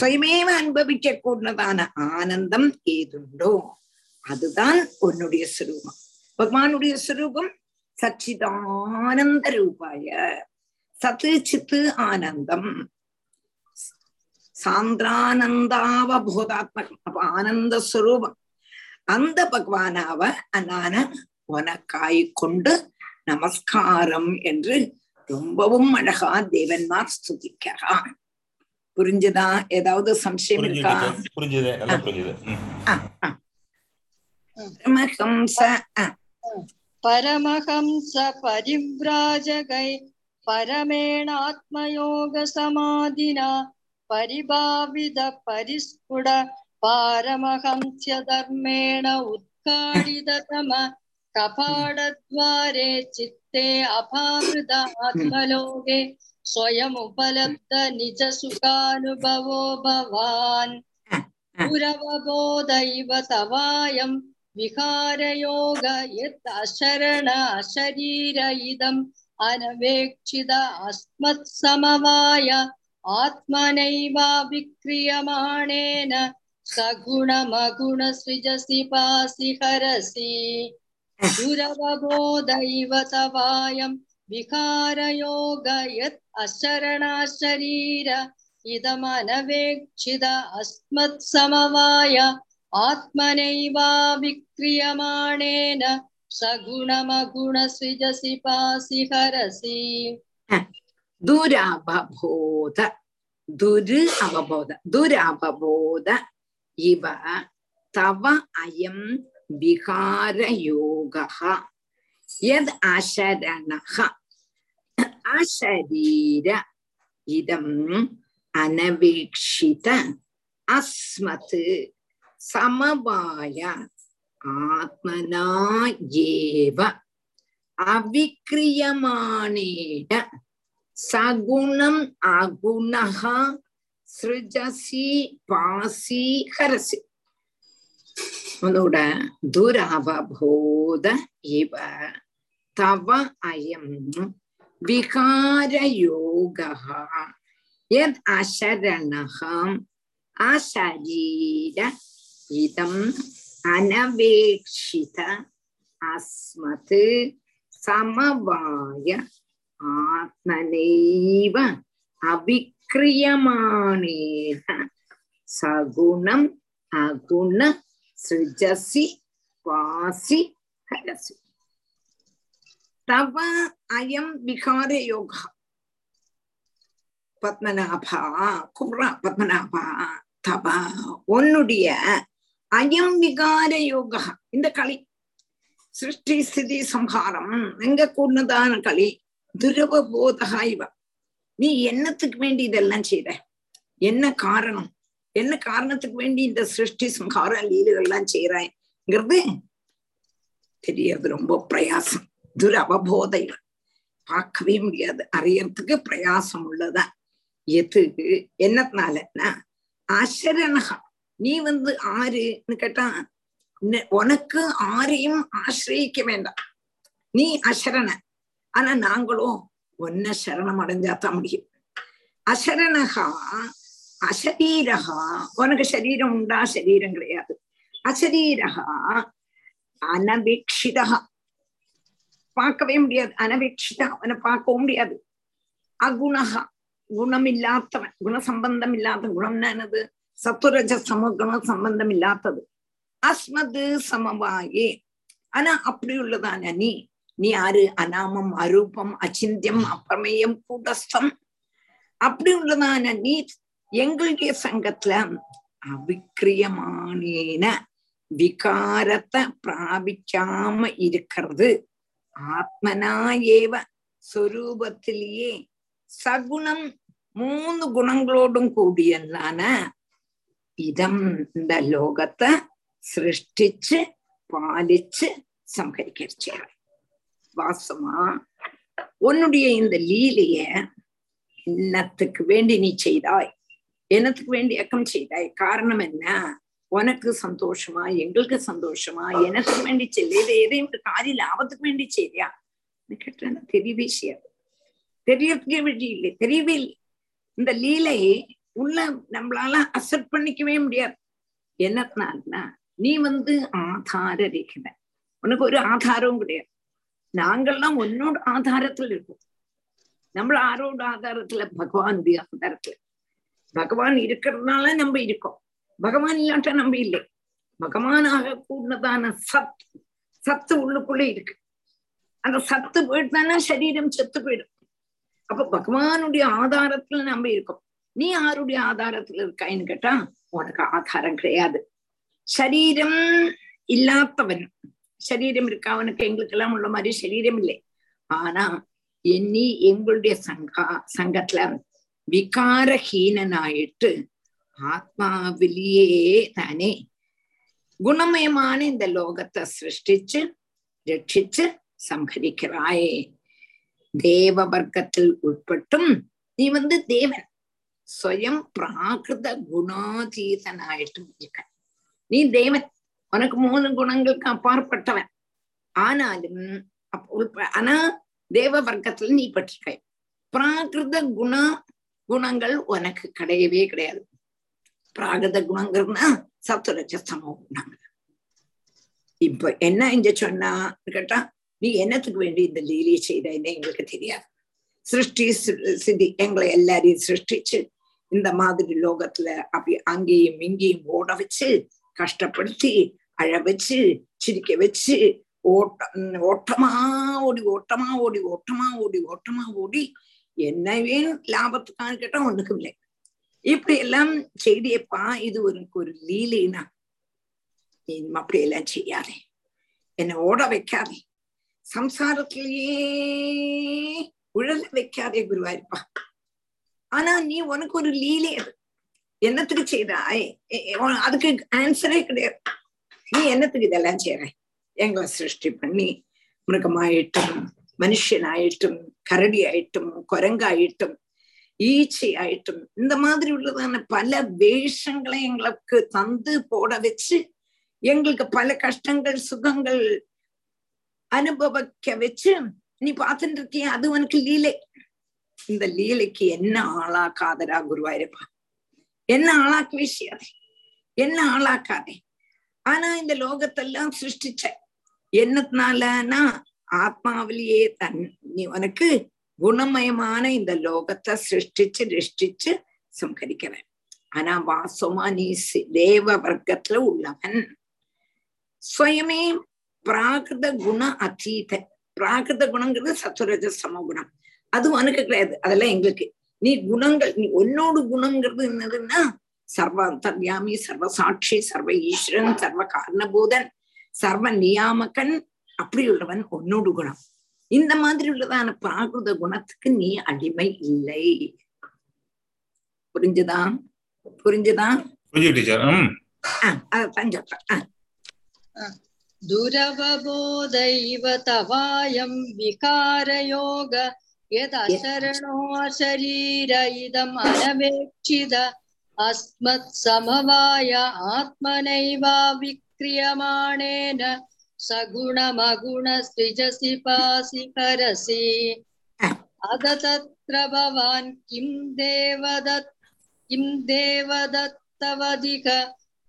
சுயமேவ அனுபவிக்க கூடதான ஆனந்தம் ஏதுண்டோ? அதுதான் உன்னுடைய சுரூபம். பகவானுடைய சுரூபம் சச்சிதானந்த ரூபாய. சத்து சித்து ஆனந்தம். சாந்திரானந்தாவபூதாத்மகம். அப்ப ஆனந்த ஸ்வரூபம் அந்த பகவானாவ நான உனக்காய் கொண்டு நமஸ்காரம் என்று ரொம்பவும் அழகா தேவன்மார் ஸ்துதிக்கிறார். புரிஞ்சுதா? ஏதாவது சம்சயம் இருக்கா? புரிஞ்சுது பரமஹம்ச பரிவிராஜகை परमेणात्मयोगसमाधिना परिभावित परिस्फुट पारमहंस्य धर्मेण उत्काडिततम कपाडद्वारे चित्ते अपावृत आत्मलोके स्वयमुपलब्ध निजसुखानुभवो भवान् पुरवबोधैव तवायं विहारयोग यत् अशरण अशरीर इदम् अनवेक्षित अस्मत्समवाय आत्मनैवाभिक्रियमाणेन सगुणमगुणसृजसि पासि हरसि दुरवबोधैव तवायं विहारयोग यत् अशरणाशरीर इदमनवेक्षित अस्मत्समवाय आत्मनैवाभिक्रियमाणेन सगुणमगुणसृजसि पासि हरसि दुराबबोध दुरु अवबोध दुराबबोध इव तव अयं विकारयोगः यद् अशरणः अशरीर इदम् अनवेक्षित अस्मत् समवायात् ஆத்மனா ஏவ அவிக்கிரியமானேன சகுணம் அகுணகா சிருஜசி பாசி ஹரசி. உன்னோட துரவபோத இவ தவ அயம் விகாரயோகா எத் அசரணகம் அசரீர இதம் அனவேட்சித அஸ்மத் சமவாய ஆத்மனைவ அவிக்கிரியமானேன சகுணம் அகுண சிருஜசி வாசி ஹரசி தவ அயம் விகார யோகா பத்மநாபா கும்ரா பத்மநாபா தபா உன்னுடைய அயம் விகார யோகா. இந்த களி. சிருஷ்டி ஸ்திதி சம்ஹாரம். எங்க கூடதான களி? துரவ போதகா இவ. நீ என்னத்துக்கு வேண்டி இதெல்லாம் செய்த? என்ன காரணம்? என்ன காரணத்துக்கு வேண்டி இந்த சிருஷ்டி சம்ஹார லீலைகள்லாம் செய்யறாய்ங்கிறது தெரியறது ரொம்ப பிரயாசம். துரவபோத பார்க்கவே முடியாது. அறியறதுக்கு பிரயாசம் உள்ளதா? எது? என்னத்தினாலன்னா அசரணகா நீ வந்து ஆறுன்னு கேட்டா உனக்கு ஆரையும் ஆசிரியிக்க வேண்டாம். நீ அசரண. ஆனா நாங்களும் ஒன்ன சரணம் அடைஞ்சாதான் முடியும். அசரணகா அசரீரகா உனக்கு சரீரம் உண்டா? சரீரம் கிடையாது. அசரீரகா அனபேட்சிதா. பார்க்கவே முடியாது. அனபேட்சிதா. அவனை பார்க்கவும் முடியாது. அகுணகா குணம் இல்லாதவன் குணசம்பந்தம் இல்லாத குணம்னா என்னது? சத்துரஜசமோ குணம் சம்பந்தம் இல்லாதது அஸ்மது சமவாயே. ஆனா அப்படி உள்ளதான நீ. நீ ஆறு அனாமம் அரூபம் அச்சிந்தியம் அப்பிரமேயம் கூடஸ்தம். அப்படி உள்ளதான நீ எங்களுடைய சங்கத்துல அவிக்கிரியமானேன விகாரத்தை பிராபிக்காம இருக்கிறது. ஆத்மனா ஏவ സ്വരൂപത്തിലെയേ സഗുണം മൂന്ന് ഗുണങ്ങളോടും കൂടിയെന്നാണ് ഇതം இந்த ലോകത്തെ സൃഷ്ടിച്ച് പാലിച്ച് സംഹരിക്കരിച്ചാണ് வாசமா உன்னுடைய இந்த லீலைய என்னத்துக்கு வேண்டி நீ செய்தாய் என்னத்துக்கு வேண்டி இயக்கம் செய்தாய் காரணம் என்ன உனக்கு சந்தோஷமா எங்களுக்கு சந்தோஷமா எனக்கு வேண்டி செய்யல இது எதையும் ஒரு காரிய லாபத்துக்கு வேண்டி செய்யா கேட்டேன் தெரியவே செய்யாது தெரியறதுக்கே வழி இல்லை தெரியவே இல்லை இந்த லீலை உள்ள நம்மளால அசட் பண்ணிக்கவே முடியாது. என்னத்தினால்னா நீ வந்து ஆதார ரேகித உனக்கு ஒரு ஆதாரமும் கிடையாது. நாங்கள்லாம் உன்னோட ஆதாரத்தில் இருக்கோம். நம்மள ஆரோட ஆதாரத்துல பகவான் ஆதாரத்துல. பகவான் இருக்கிறதுனால நம்ம இருக்கோம். பகவான் இல்லாட்ட நம்ம இல்லை. பகவானாக கூடதான சத் சத்து உள்ளுக்குள்ள இருக்கு. அந்த சத்து போயிட்டுதானா சரீரம் செத்து போயிடும். அப்ப பகவானுடைய ஆதாரத்துல நம்ம இருக்கோம். நீ யாருடைய ஆதாரத்துல இருக்காயின்னு கேட்டா உனக்கு ஆதாரம் கிடையாது. சரீரம் இல்லாதவன். சரீரம் இருக்கா? அவனுக்கு எங்களுக்கு எல்லாம் உள்ள மாதிரி சரீரம் இல்லை. ஆனா எண்ணி எங்களுடைய சங்கா சங்கத்துல விகாரஹீனனாயிட்டு ஆத்மாவிலேயே தானே குணமயமான இந்த லோகத்தை சிருஷ்டிச்சு ரட்சிச்சு சம்ஹரிக்கிறாயே. தேவ வர்க்கத்தில் உட்பட்டும் நீ வந்து தேவன். സ്വയം പ്രാകൃത ഗുണാതീതനായിട്ടും இருக்க நீ தேவன் உனக்கு மூணு குணங்களுக்கு அப்பாற்பட்டவன் ஆனாலும் அப்ப உள்ப- ஆனா தேவ வர்க்கத்துல நீ பட்டிருக்க பிராகிருத குண குணங்கள் உனக்கு கிடையவே கிடையாது பிராகிருத குணங்கள்னா சத்துரஜஸ்தமோ குணங்கள் இப்ப என்ன இங்க சொன்னா கேட்டா நீ என்னத்துக்கு வேண்டி இந்த லீலையை செய்தன்னு எங்களுக்கு தெரியாது சிருஷ்டி சி- சிதி எங்களை எல்லாரையும் சிருஷ்டிச்சு இந்த மாதிரி லோகத்துல அப்படி அங்கேயும் இங்கேயும் ஓட வச்சு கஷ்டப்படுத்தி அழ வச்சு சிரிக்க வச்சு ஓட்ட ஓட்டமா ஓடி ஓட்டமா ஓடி ஓட்டமா ஓடி ஓட்டமா ஓடி என்னவே லாபத்துக்கான்னு கேட்டா ஒண்ணுக்கும் இல்லை. இப்படி எல்லாம் செய்தியப்பா இது உனக்கு ஒரு லீலைனா நீ அப்படி எல்லாம் செய்யாதே. என்னை ஓட வைக்காதே. சம்சாரத்திலேயே உழல வைக்காதே குருவாயிருப்பா. ஆனா நீ உனக்கு ஒரு லீலை என்னத்துக்கு செய்தாய் அதுக்கு ஆன்சரே கிடையாது. நீ என்னத்துக்கு இதெல்லாம் செய்யற எங்களை சிருஷ்டி பண்ணி மிருகமாயிட்டும் மனுஷனாயிட்டும் கரடி ஆயிட்டும் குரங்காயிட்டும் ஈச்சை ஆயிட்டும் இந்த மாதிரி உள்ளதான பல வேஷங்களை எங்களுக்கு தந்து போட வச்சு எங்களுக்கு பல கஷ்டங்கள் சுகங்கள் அனுபவிக்க வச்சு நீ பார்த்துட்டு இருக்கிய அது உனக்கு லீலை. இந்த லீலைக்கு என்ன ஆளாக்காதரா குருவாயிருப்பா? என்ன ஆளாக்க விஷயாதே என்ன ஆளாக்காதே. ஆனா இந்த லோகத்தெல்லாம் சிருஷ்டிச்ச. என்னத்தினாலனா ஆத்மாவிலேயே தன் நீ உனக்கு குணமயமான இந்த லோகத்தை சிருஷ்டிச்சு ரிஷ்டிச்சு சம்ஹரிக்கிறேன் ஆனா வாசமா நீ சி- தேவ வர்க்கத்துல உள்ளவன். ஸ்வயமே பிராகிருத குண அதீத பிராகிருத குணங்கிறது சத்துரஜ சமகுணம். அது உனக்கு கிடையாது அதெல்லாம் எங்களுக்கு நீ குணங்கள் நீ உன்னோடு குணங்கிறது என்னதுன்னா சர்வ அந்தர்யாமி சர்வ சாட்சி சர்வ ஈஸ்வரன் சர்வ காரணபூதன் சர்வ நியாமகன் அப்படி உள்ளவன் உன்னோடு குணம் இந்த மாதிரி உள்ளதான பிராகிருத குணத்துக்கு நீ அடிமை இல்லை புரிஞ்சுதா புரிஞ்சுதா புரிஞ்சு டீச்சர் ம் ஆஹ் அதான் சொல்றேன் ஆஹ் दुरवबोधैव तवायं विकारयोग यदशरणो शरीर इदम् अनवेक्षित अस्मत्समवाय आत्मनैवा विक्रियमाणेन सगुणमगुणसृजसि पासि करसि अद तत्र भवान् किं देवदत् किं देवदत्तवधिक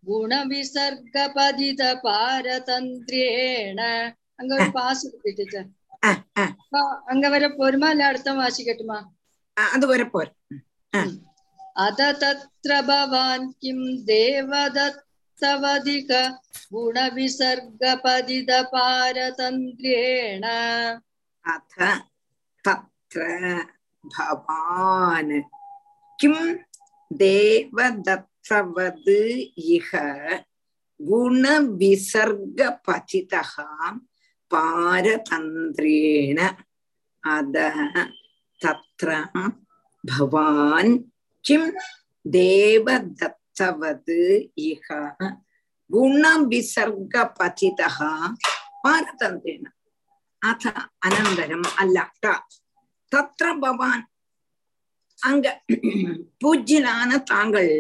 குணவிசர்கபதித பாரதந்திரேண அங்க ஒரு பாஸ் இருக்கு டீச்சர் അങ്ങ് വരെ പോരുമാ അല്ല അടുത്ത വാശിക്കട്ടുമാ അത് വരെ പോര അത തത്ര ഭവാൻ കിം ദേവദത്തവധിക ഗുണവിസർഗപതിത പാരതന്ത്രേണ അഥ തത്ര ഭവാൻ കിം ദേവദത്തവത് ഇഹ ഗുണവിസർഗപതിത പാരതന്ത്രേണ അത തത്ര ഭവാൻ കിം ദേവദത്തവത് ഇഹ ഗുണവിസർഗപതിത പാരതന്ത്രേണ അഥ അനന്തരം അല്ലാട്ട തത്ര ഭവാൻ அங்க பூஜ்யனான தாங்கள்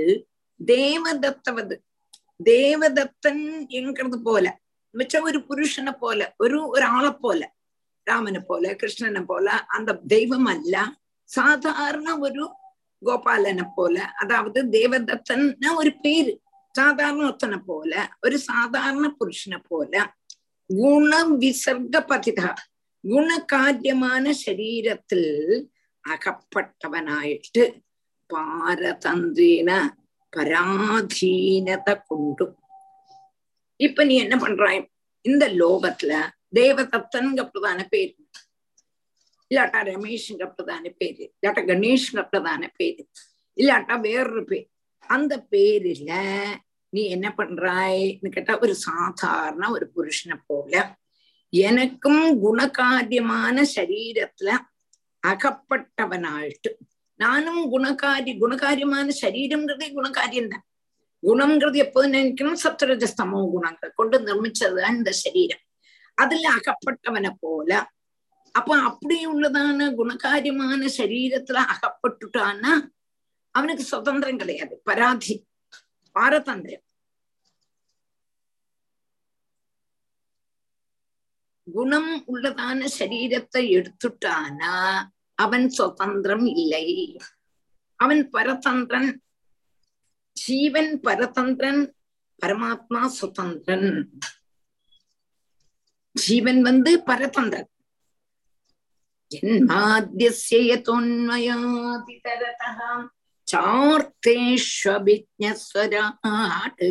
தேவதத்தவது தேவதத்தன் என்கிறது போல வச்ச ஒரு புருஷனை போல ஒரு ஒரு ஆளை போல ராமனை போல கிருஷ்ணனை போல அந்த தெய்வம் அல்ல. சாதாரண ஒரு கோபாலனை போல அதாவது தேவதத்தன் ஒரு பேரு சாதாரண ஒத்தனை போல ஒரு சாதாரண புருஷனை போல குண விசர்கபதிதா குணகாரியமான சரீரத்தில் அகப்பட்டவனாயிட்டு பாரதந்திரேன பராதீனத்தை கொண்டும் இப்ப நீ என்ன பண்றாய்? இந்த லோகத்துல தேவதத்தன்கப்பதான பேரு. இல்லாட்டா ரமேஷ்ங்கப்பதான பேரு. இல்லாட்டா கணேஷ்ங்கப்பதான பேரு. இல்லாட்டா வேறொரு பேர். அந்த பேருல நீ என்ன பண்றாய்ன்னு கேட்டா ஒரு சாதாரண ஒரு புருஷனை போல எனக்கும் குணகாரியமான சரீரத்துல அகப்பட்டவனாயிட்டு நானும் குணகாரி குணகாரியமான சரீரம்ங்கிறதே குணகாரியம் தான் குணம்ங்கிறது எப்போதும் நினைக்கணும் சப்தரஜஸ்தமோ குணங்கள் கொண்டு நிர்மிச்சதுதான் இந்த சரீரம். அதுல அகப்பட்டவனை போல. அப்ப அப்படி உள்ளதான குணகாரியமான சரீரத்துல அகப்பட்டுட்டான்னா அவனுக்கு சுதந்திரம் கிடையாது. பராதி. பாரதந்திரம். குணம் உள்ளதான சரீரத்தை எடுத்துட்டானா அவன் சுதந்திரம் இல்லை. அவன் பரதந்திரன் ஜீவன் பரதந்திரன் பரமாத்மா சுதந்திரன். ஜீவன் வந்து பரதந்திரன். ஜன்மாத்தியதோன்மயாதிதரதः சார்த்தேஷ்வபிஜஸ்வராட்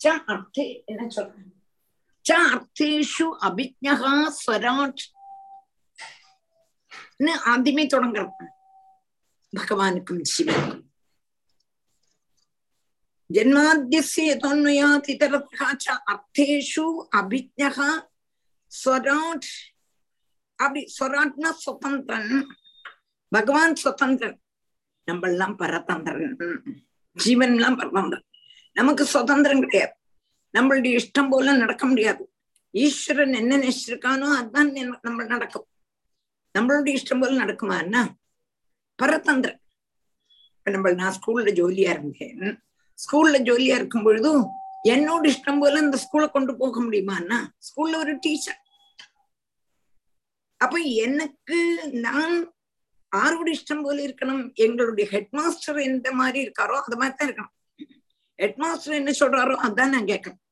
ச அர்த்தே என்ன சொல்றேன் ச அர்த்தேஷு ஸ்வராட். ആദ്യമേ തുടങ്ങണം ഭഗവാനുക്കും ശിവനും ജന്മാദ്യസ്യതോന്മയാതിതരഥ അർത്ഥേഷു അഭിജ്ഞ സ്വരാട് அப்படி சொராட்னா சுதந்திரன். பகவான் சுதந்திரன். நம்ம எல்லாம் பரதந்திரன். ஜீவன் எல்லாம் பரதந்திரன். நமக்கு சுதந்திரம் கிடையாது. நம்மளுடைய இஷ்டம் போல நடக்க முடியாது. ஈஸ்வரன் என்ன நினைச்சிருக்கானோ அதுதான் நம்ம நடக்கும். நம்மளுடைய இஷ்டம் போல நடக்குமா என்ன? இப்ப நம்ம நான் ஸ்கூல்ல ஜோலியா இருந்தேன். ஸ்கூல்ல ஜோலியா இருக்கும் பொழுதும் என்னோட இஷ்டம் போல இந்த ஸ்கூலை கொண்டு போக முடியுமான்னா ஸ்கூல்ல ஒரு டீச்சர் அப்ப எனக்கு நான் ஆரோட இஷ்டம் போல இருக்கணும்? எங்களுடைய ஹெட் மாஸ்டர் எந்த மாதிரி இருக்காரோ அது மாதிரி தான் இருக்கணும். ஹெட் மாஸ்டர் என்ன சொல்றாரோ அதான் நான் கேட்கணும்.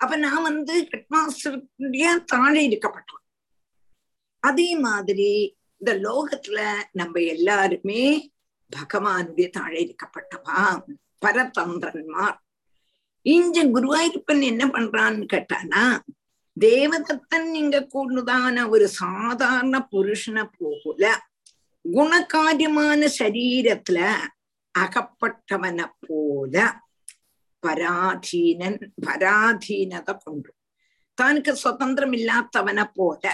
அப்ப நான் வந்து ஹெட் மாஸ்டருடைய தாழே இருக்கப்பட்டோம் அதே மாதிரி இந்த லோகத்துல நம்ம எல்லாருமே பகவானுடைய தாழைக்கப்பட்டவா பரதந்திரன்மார் இஞ்ச குருவாயிருப்பன் என்ன பண்றான்னு கேட்டானா தேவதத்தன் இங்க கூடுதான ஒரு சாதாரண புருஷனை போகல குணகாரியமான சரீரத்துல அகப்பட்டவனை போல பராதீனன் பராதீனத கொண்டு. தனக்கு சுதந்திரம் இல்லாதவனை போல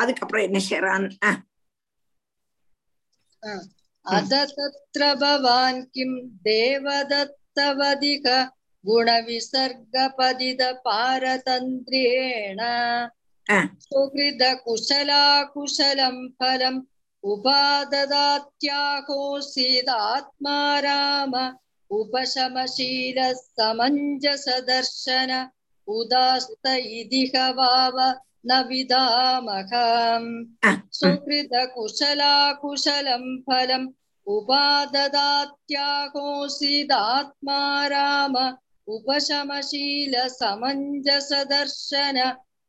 அதுக்கப்புறம் என்ன செய்யறான் अथ तत्र भवान् किं देवदत्तवधिक गुणविसर्गपदितपारतन्त्र्येण सुहृदकुशलाकुशलं फलम् उपाददात्याहोऽसीदात्मा राम उपशमशीलः समञ्जसदर्शन उदास्त इदिह वाव न विदामहम् सुहृदकुशलाकुशलं फलम् उपाददात्याहोऽसीदात्मा राम उपशमशील समञ्जसदर्शन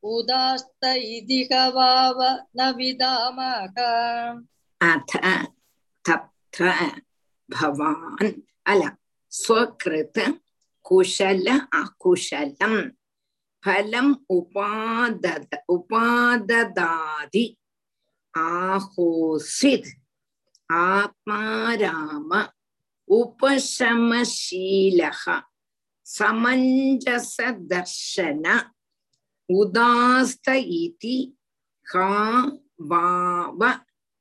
उदास्त इदिह वाव न विदामः अथ तत्र भवान् अल स्वकृत कुशल अकुशलम् பலம் உபாதத உபாததாதி ஆஹோசித் ஆத்மாராம உபசமசீலக சமஞ்சச தர்ஷன உதாஸ்த இதி கா வாவ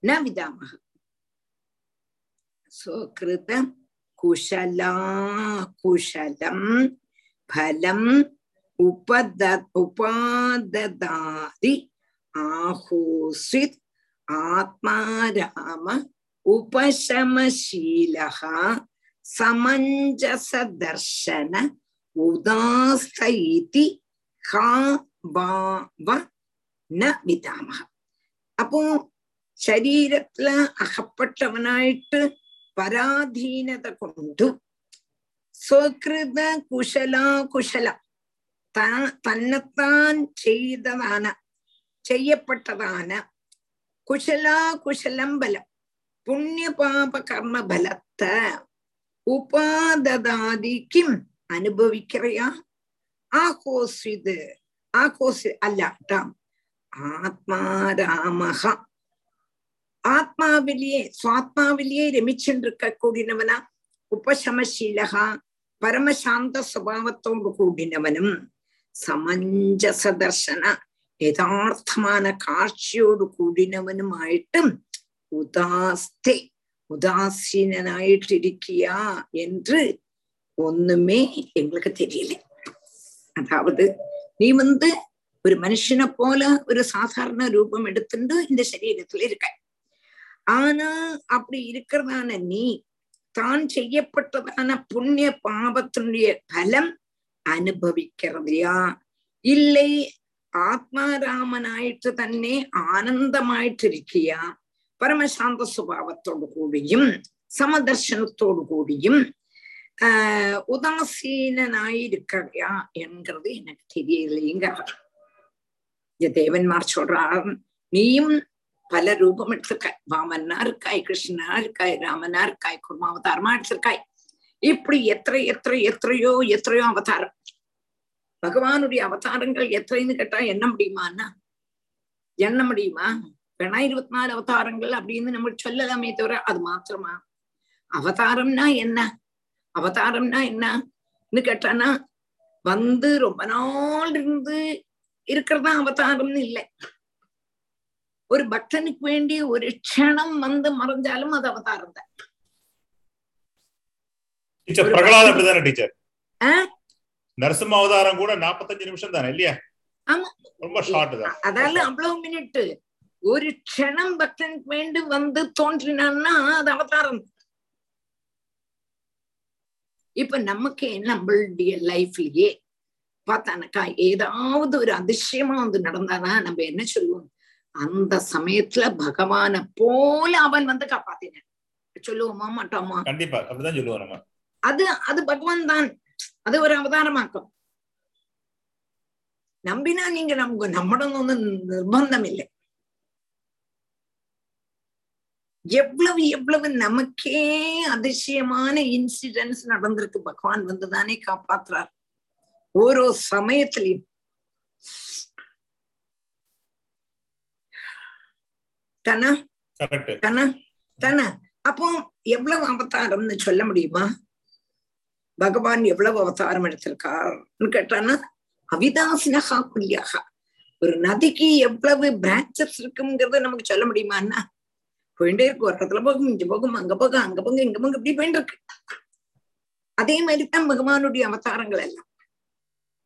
ந விதாமக சுகிருத குஷலா குஷலம் பலம் உபத உபாததாதி ஆஹூஸ்வித் ஆத்மா ராம உபசமசீலகா சமஞ்சச தர்ஷன உதாஸ்தி விதாமக அப்போ ശരീരത്തില് അകപ്പെട്ടവനായിട്ട് പരാധീനത കൊണ്ടു സ്വകൃത കുശലാകുശല தான் தன்னைத்தான் செய்ததான செய்யப்பட்டதான குஷலா குஷலம் பலம் புண்ணிய பாப கர்ம பலத்தை உபாததாதி கிம் அனுபவிக்கிறையா? ஆகோசிது ஆகோசி அல்லாட்டாம் ஆத்மா ராமகா ஆத்மாவிலேயே சுவாத்மாவிலேயே ரமிச்சுருக்க கூடினவனா உபசமசீலகா பரமசாந்த சுபாவத்தோடு கூடினவனும். സമഞ്ജസദർശന യഥാർത്ഥமான കാഴ്ചയോട് കൂടിനവനുമായിട്ടും ഉദാസ്തെ உதாசீனாயிட்டிருக்கியா என்று ஒண்ணுமே எங்களுக்கு தெரியல. அதாவது நீ வந்து ஒரு மனுஷனை போல ஒரு சாதாரண ரூபம் எடுத்துட்டு இந்த சரீரத்துல இருக்க. ஆனா அப்படி இருக்கிறதான நீ தான் செய்யப்பட்டதான புண்ணிய பாபத்தினுடைய பலம் அனுபவிக்கிறதையா இல்லை ആത്മാരാമനായിട്ട് തന്നെ ആനന്ദമായിട്ടിരിക്കുക പരമശാന്ത സ്വഭാവത്തോടു കൂടിയും സമദർശനത്തോടു കൂടിയും ஆஹ் உதாசீனாயிருக்கிறியா என்கிறது எனக்கு தெரியலைங்கிறார் இந்த தேவன்மார் சொல்றார் நீயும் பல ரூபம் எடுத்திருக்காய் வாமனா இருக்காய் கிருஷ்ணனா இருக்காய் ராமனா இருக்காய் குர்மாவதாரமா எடுத்திருக்காய் இப்படி எத்தனை எத்தனை எத்தனையோ எத்தனையோ அவதாரம். பகவானுடைய அவதாரங்கள் எத்தனைன்னு கேட்டா என்ன முடியுமான்னா எண்ண முடியுமா? வேணா இருபத்தி நாலு அவதாரங்கள் அப்படின்னு நம்ம சொல்லலாமே தவிர அது மாத்திரமா? அவதாரம்னா என்ன? அவதாரம்னா என்னன்னு கேட்டானா வந்து ரொம்ப நாள் இருந்து இருக்கிறதா அவதாரம்னு இல்லை. ஒரு பக்தனுக்கு வேண்டிய ஒரு க்ஷணம் வந்து மறைஞ்சாலும் அது அவதாரம் தான். டீச்சர் பிரகலாத் அப்படிதானே டீச்சர்? நரசிம்ம அவதாரம் கூட நாற்பத்தஞ்சு நிமிஷம் தானே இல்லையா. ரொம்ப ஷார்ட் தான். அதால அவ்வளவு மினிட் ஒரு க்ஷணம் பக்தனுக்கு வேண்டி வந்து தோன்றினான்னா அது அவதாரம். இப்ப நமக்கு நம்மளுடைய லைஃப்லயே பார்த்தானக்கா ஏதாவது ஒரு அதிசயமா வந்து நடந்தானா நம்ம என்ன சொல்லுவோம்? அந்த சமயத்துல பகவான போல அவன் வந்து காப்பாத்தினான். சொல்லுவோமா மாட்டோமா? கண்டிப்பா அப்படிதான் சொல்லுவோம் நம்ம. அது அது பகவான் தான். அது ஒரு அவதாரமாக்கும். நம்பினா நீங்க நமக்கு நம்மடணும் நிர்பந்தம் இல்லை எவ்வளவு எவ்வளவு நமக்கே அதிசயமான இன்சிடென்ட்ஸ் நடந்திருக்கு. பகவான் வந்துதானே காப்பாத்துறார். ஓரோ சமயத்திலையும். தானே தானே தானே. அப்போ எவ்வளவு அவதாரம்னு சொல்ல முடியுமா? பகவான் எவ்வளவு அவதாரம் எடுத்திருக்காருன்னு கேட்டான்னா அவிதாசினகா புல்யாக ஒரு நதிக்கு எவ்வளவு பிரான்ச்சஸ் இருக்குங்கிறத நமக்கு சொல்ல முடியுமான்னா போயிட்டே இருக்கு. ஒரு இடத்துல போகும் இங்க போகும் அங்க போகும் அங்க போகும் இங்க போகும் இப்படி போயிட்டு இருக்கு. அதே மாதிரிதான் பகவானுடைய அவதாரங்கள் எல்லாம்.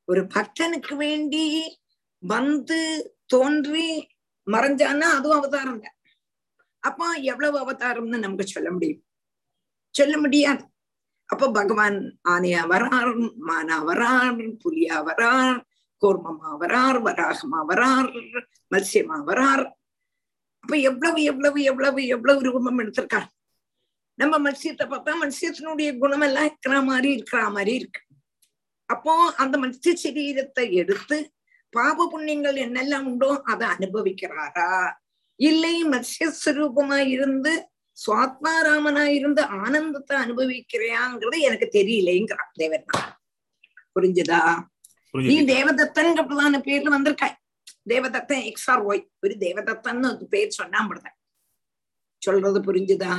ஒரு பக்தனுக்கு வேண்டி வந்து தோன்றி மறைஞ்சான்னா அதுவும் அவதாரம் தான். அப்போ எவ்வளவு அவதாரம்னு நமக்கு சொல்ல முடியும்? சொல்ல முடியாது. அப்ப பகவான் ஆனையா வரார் மானா வரார் புலியா வரார் கோர்மமா வரார் வராகமா வரார் மத்சியமா வரார் அப்ப எவ்வளவு எவ்வளவு எவ்வளவு எவ்வளவு ரூபம் எடுத்திருக்கார்? நம்ம மத்சியத்தை பார்த்தா மத்சியத்தினுடைய குணம் எல்லாம் இருக்கிற மாதிரி இருக்கிற மாதிரி இருக்கு. அப்போ அந்த மத்ய சரீரத்தை எடுத்து பாப புண்ணியங்கள் என்னெல்லாம் உண்டோ அதை அனுபவிக்கிறாரா? இல்லை மத்ஸ்வரூபமா இருந்து சுவாத்மாராமனா இருந்து ஆனந்தத்தை அனுபவிக்கிறையாங்கிறது எனக்கு தெரியலைங்கிறான் தேவன் புரிஞ்சுதா? நீ தேவதத்தன்கிறதான பேர்ல வந்திருக்காய். தேவதத்தன் எக்ஸ்ஆர் ஒய் ஒரு தேவதத்தன்னு ஒரு பேர் சொன்னா முடிதான் சொல்றது புரிஞ்சுதா?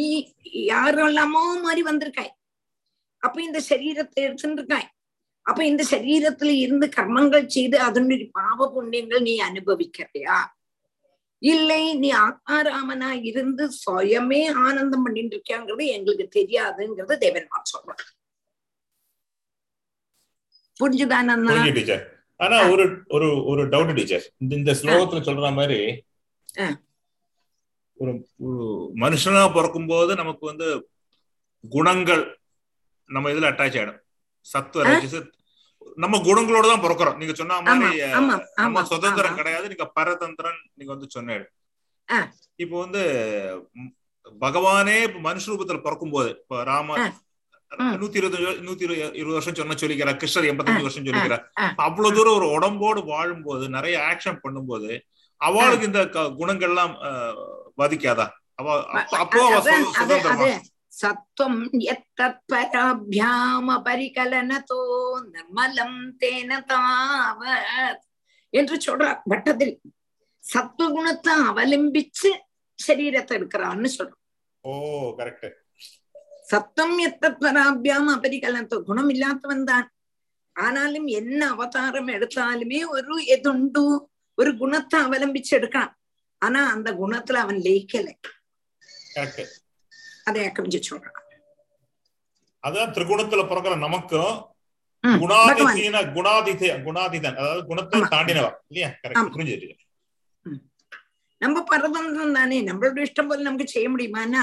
நீ யாரெல்லாமோ மாதிரி வந்திருக்காய். அப்ப இந்த சரீரத்தை எடுத்துட்டு இருக்காய் அப்ப இந்த சரீரத்துல இருந்து கர்மங்கள் செய்து அதனுடைய பாவ புண்ணியங்கள் நீ அனுபவிக்கிறியா? இல்லை நீ ஆத்மாராமனா இருந்து சுயமே ஆனந்தம் பண்ணிட்டு இருக்கியாங்கிறது எங்களுக்கு தெரியாதுங்கிறது தேவன்மார் சொல்றான் புரிஞ்சுதானா புரிஞ்சு டீச்சர். ஆனா ஒரு ஒரு ஒரு டவுட் டீச்சர். இந்த இந்த ஸ்லோகத்துல சொல்ற மாதிரி. ஒரு மனுஷனா பிறக்கும் போது நமக்கு வந்து குணங்கள் நம்ம இதுல அட்டாச் ஆயிடும். சத்துவ நம்ம குணங்களோட தான் பிறக்கிறோம். நீங்க சொன்ன மாதிரி நம்ம சுதந்திரம். கிடையாது. நீங்க பரதந்திரன் நீங்க வந்து சொன்னேன். ஆ. இப்போ வந்து பகவானே மனுஷ ரூபத்துல பிறக்கும் போது இப்ப ராம. நூத்தி இருபது நூத்தி இரு- இருபது வருஷம் சொன்ன சொல்லிக்கிறார். கிருஷ்ணர் எண்பத்தஞ்சு வருஷம் சொல்லிக்கிறார். ஆ. அவ்வளவு தூரம் ஒரு உடம்போடு வாழும்போது நிறைய ஆக்ஷன் பண்ணும்போது அவளுக்கு இந்த குணங்கள்லாம் பாதிக்காதா? அவ அப்ப- அவ சுதந்திரமா? பராபியாம பரிகலனதோ நிர்மலம் தேன தாவத் என்று சொல்றார். பட்டத்தில் சத்துவகுணத்தை அவலம்பிச்சு சரீரத்தை எடுக்கிறான்னு சொல்றோம் ஓ கரெக்ட் சத்தம் எத்தத் பராபியாம அபரிகலனத்தோ குணம் இல்லாதவன் தான். ஆனாலும் என்ன அவதாரம் எடுத்தாலுமே ஒரு எதுண்டு ஒரு குணத்தை அவலம்பிச்சு எடுக்கலாம் ஆனா அந்த குணத்துல அவன் லயிக்கலை. அதை கொஞ்சம் சொல்றான் அதான் திரிகுணத்துல பிறக்கிற நமக்கும் குணாதிசீன குணாதிச குணாதிதன் அதாவது குணத்தை ஆமா. தாண்டினவா இல்லையா. கரெக்ட் புரிஞ்சுது. நம்ம பரதந்திரம் தானே? நம்மளோட இஷ்டம் போல நமக்கு செய்ய முடியுமானா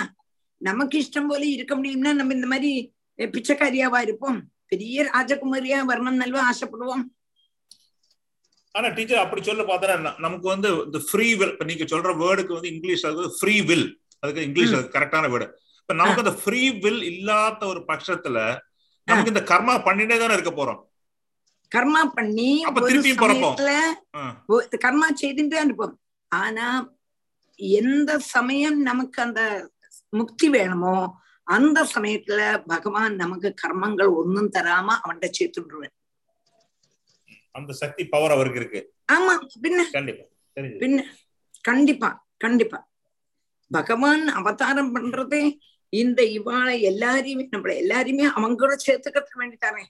நமக்கு இஷ்டம் போல இருக்க முடியும்னா நம்ம இந்த மாதிரி பிச்சைக்காரியாவா இருப்போம். பெரிய ராஜகுமாரியா வரணும் நல்லவா ஆசைப்படுவோம். ஆனா டீச்சர் அப்படி சொல்ல பார்த்தா நமக்கு வந்து இந்த ஃப்ரீ வில் இப்ப நீங்க சொல்ற வேர்டுக்கு வந்து இங்கிலீஷ் அது ஃப்ரீ வில் அதுக்கு இங்கிலீஷ் கரெக்டான வேர்டு நமக்கு அந்த ஃப்ரீ வில் இல்லாத ஒரு பட்சத்துல நமக்கு இந்த கர்மா பண்ணிட்டே தானே இருக்க போறோம். கர்மா பண்ணி கர்மா செய்துட்டு அனுப்போம் ஆனா எந்த சமயம் நமக்கு அந்த முக்தி வேணுமோ அந்த சமயத்துல பகவான் நமக்கு கர்மங்கள் ஒண்ணும் தராம அவன்கிட்ட சேர்த்துடுவேன் அந்த சக்தி பவர் அவருக்கு இருக்கு. ஆமா பின்ன. கண்டிப்பா. பின்ன. கண்டிப்பா கண்டிப்பா. பகவான் அவதாரம் பண்றதே இந்த இவாளை எல்லாரையுமே நம்மள எல்லாரையுமே அவங்களோட கூட சேர்த்துக்கிறதுக்கு வேண்டித்தானே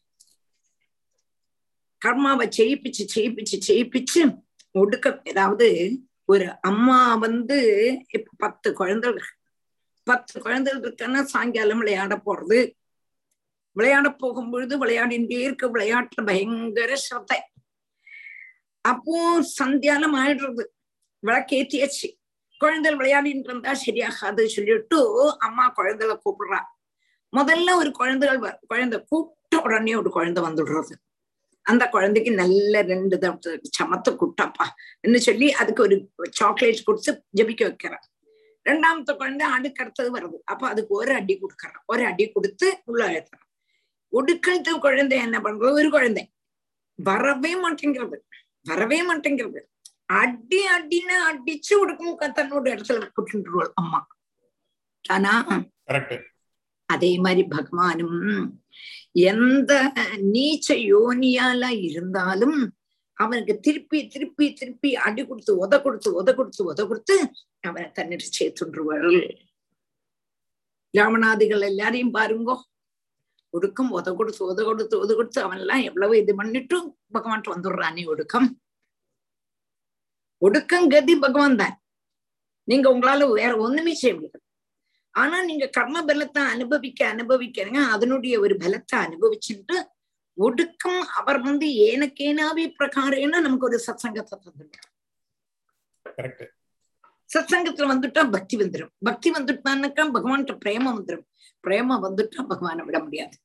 கர்மாவை செய்யிப்பிச்சு செய்யிப்பிச்சு செய்யிப்பிச்சு ஒடுக்க ஏதாவது ஒரு அம்மா வந்து இப்ப பத்து குழந்தைகள் பத்து குழந்தைகள் இருக்குன்னா சாயங்காலம் விளையாட போறது. விளையாட போகும் பொழுது விளையாடிட்டே இருக்க விளையாட்டுல பயங்கர ஸ்ரத்தை. அப்போ சந்தியாலம் ஆயிடுறது. விளக்கேத்தியாச்சு. குழந்தைகள் விளையாடிட்டு இருந்தா சரியாகாது சொல்லிட்டு அம்மா குழந்தைகளை கூப்பிடுறா. முதல்ல ஒரு குழந்தைகள் குழந்தை கூப்பிட்ட உடனே ஒரு குழந்தை வந்துடுறது. அந்த குழந்தைக்கு நல்ல ரெண்டு தடவை சமத்து குட்டப்பா என்று சொல்லி அதுக்கு ஒரு சாக்லேட் கொடுத்து ஜபிக்க வைக்கிறேன் ரெண்டாமത്തെ குழந்தை அடுக்கடுத்தது வருது. அப்ப அதுக்கு ஒரு அடி கொடுக்கறான் ஒரு அடி கொடுத்து உள்ள எழுத்துறேன் ஒடுக்கத்து குழந்தை என்ன பண்றது? ஒரு குழந்தை. வரவே மாட்டேங்கிறது. வரவே மாட்டேங்கிறது. அடி அடின்னு அடிச்சு உடுக்கும் தன்னோட இடத்துல கூட்டுருவாள் அம்மா. ஆனா அதே மாதிரி பகவானும் எந்த நீச்ச யோனியால இருந்தாலும் அவனுக்கு திருப்பி திருப்பி திருப்பி அடி கொடுத்து உத கொடுத்து உத கொடுத்து உத கொடுத்து அவனை தன்னிட்டு சேர்த்துருவாள் ராமநாதிகள் எல்லாரையும் பாருங்கோ. ஒடுக்கம் உத கொடுத்து உத கொடுத்து உத கொடுத்து அவன் எல்லாம் எவ்வளவு இது பண்ணிட்டும் பகவான்ட்டு வந்துடுறானே ஒடுக்கம். ஒடுக்கம் கதி பகவான் தான் நீங்க உங்களால வேற ஒண்ணுமே செய்ய முடியாது. ஆனா நீங்க கர்ம பலத்தை அனுபவிக்க அனுபவிக்கிறீங்க அதனுடைய ஒரு பலத்தை அனுபவிச்சுட்டு ஒடுக்கம் அவர் வந்து ஏனக்கேனாவே பிரகாரேன நமக்கு ஒரு சத்சங்கத்தை தந்துடுறார் கரெக்ட் சத்சங்கத்துல வந்துட்டா பக்தி வந்துடும் பக்தி வந்துட்டான்னாக்கா பகவான்கிட்ட பிரேமம் வந்துடும் பிரேமம் வந்துட்டா பகவானை விட முடியாது.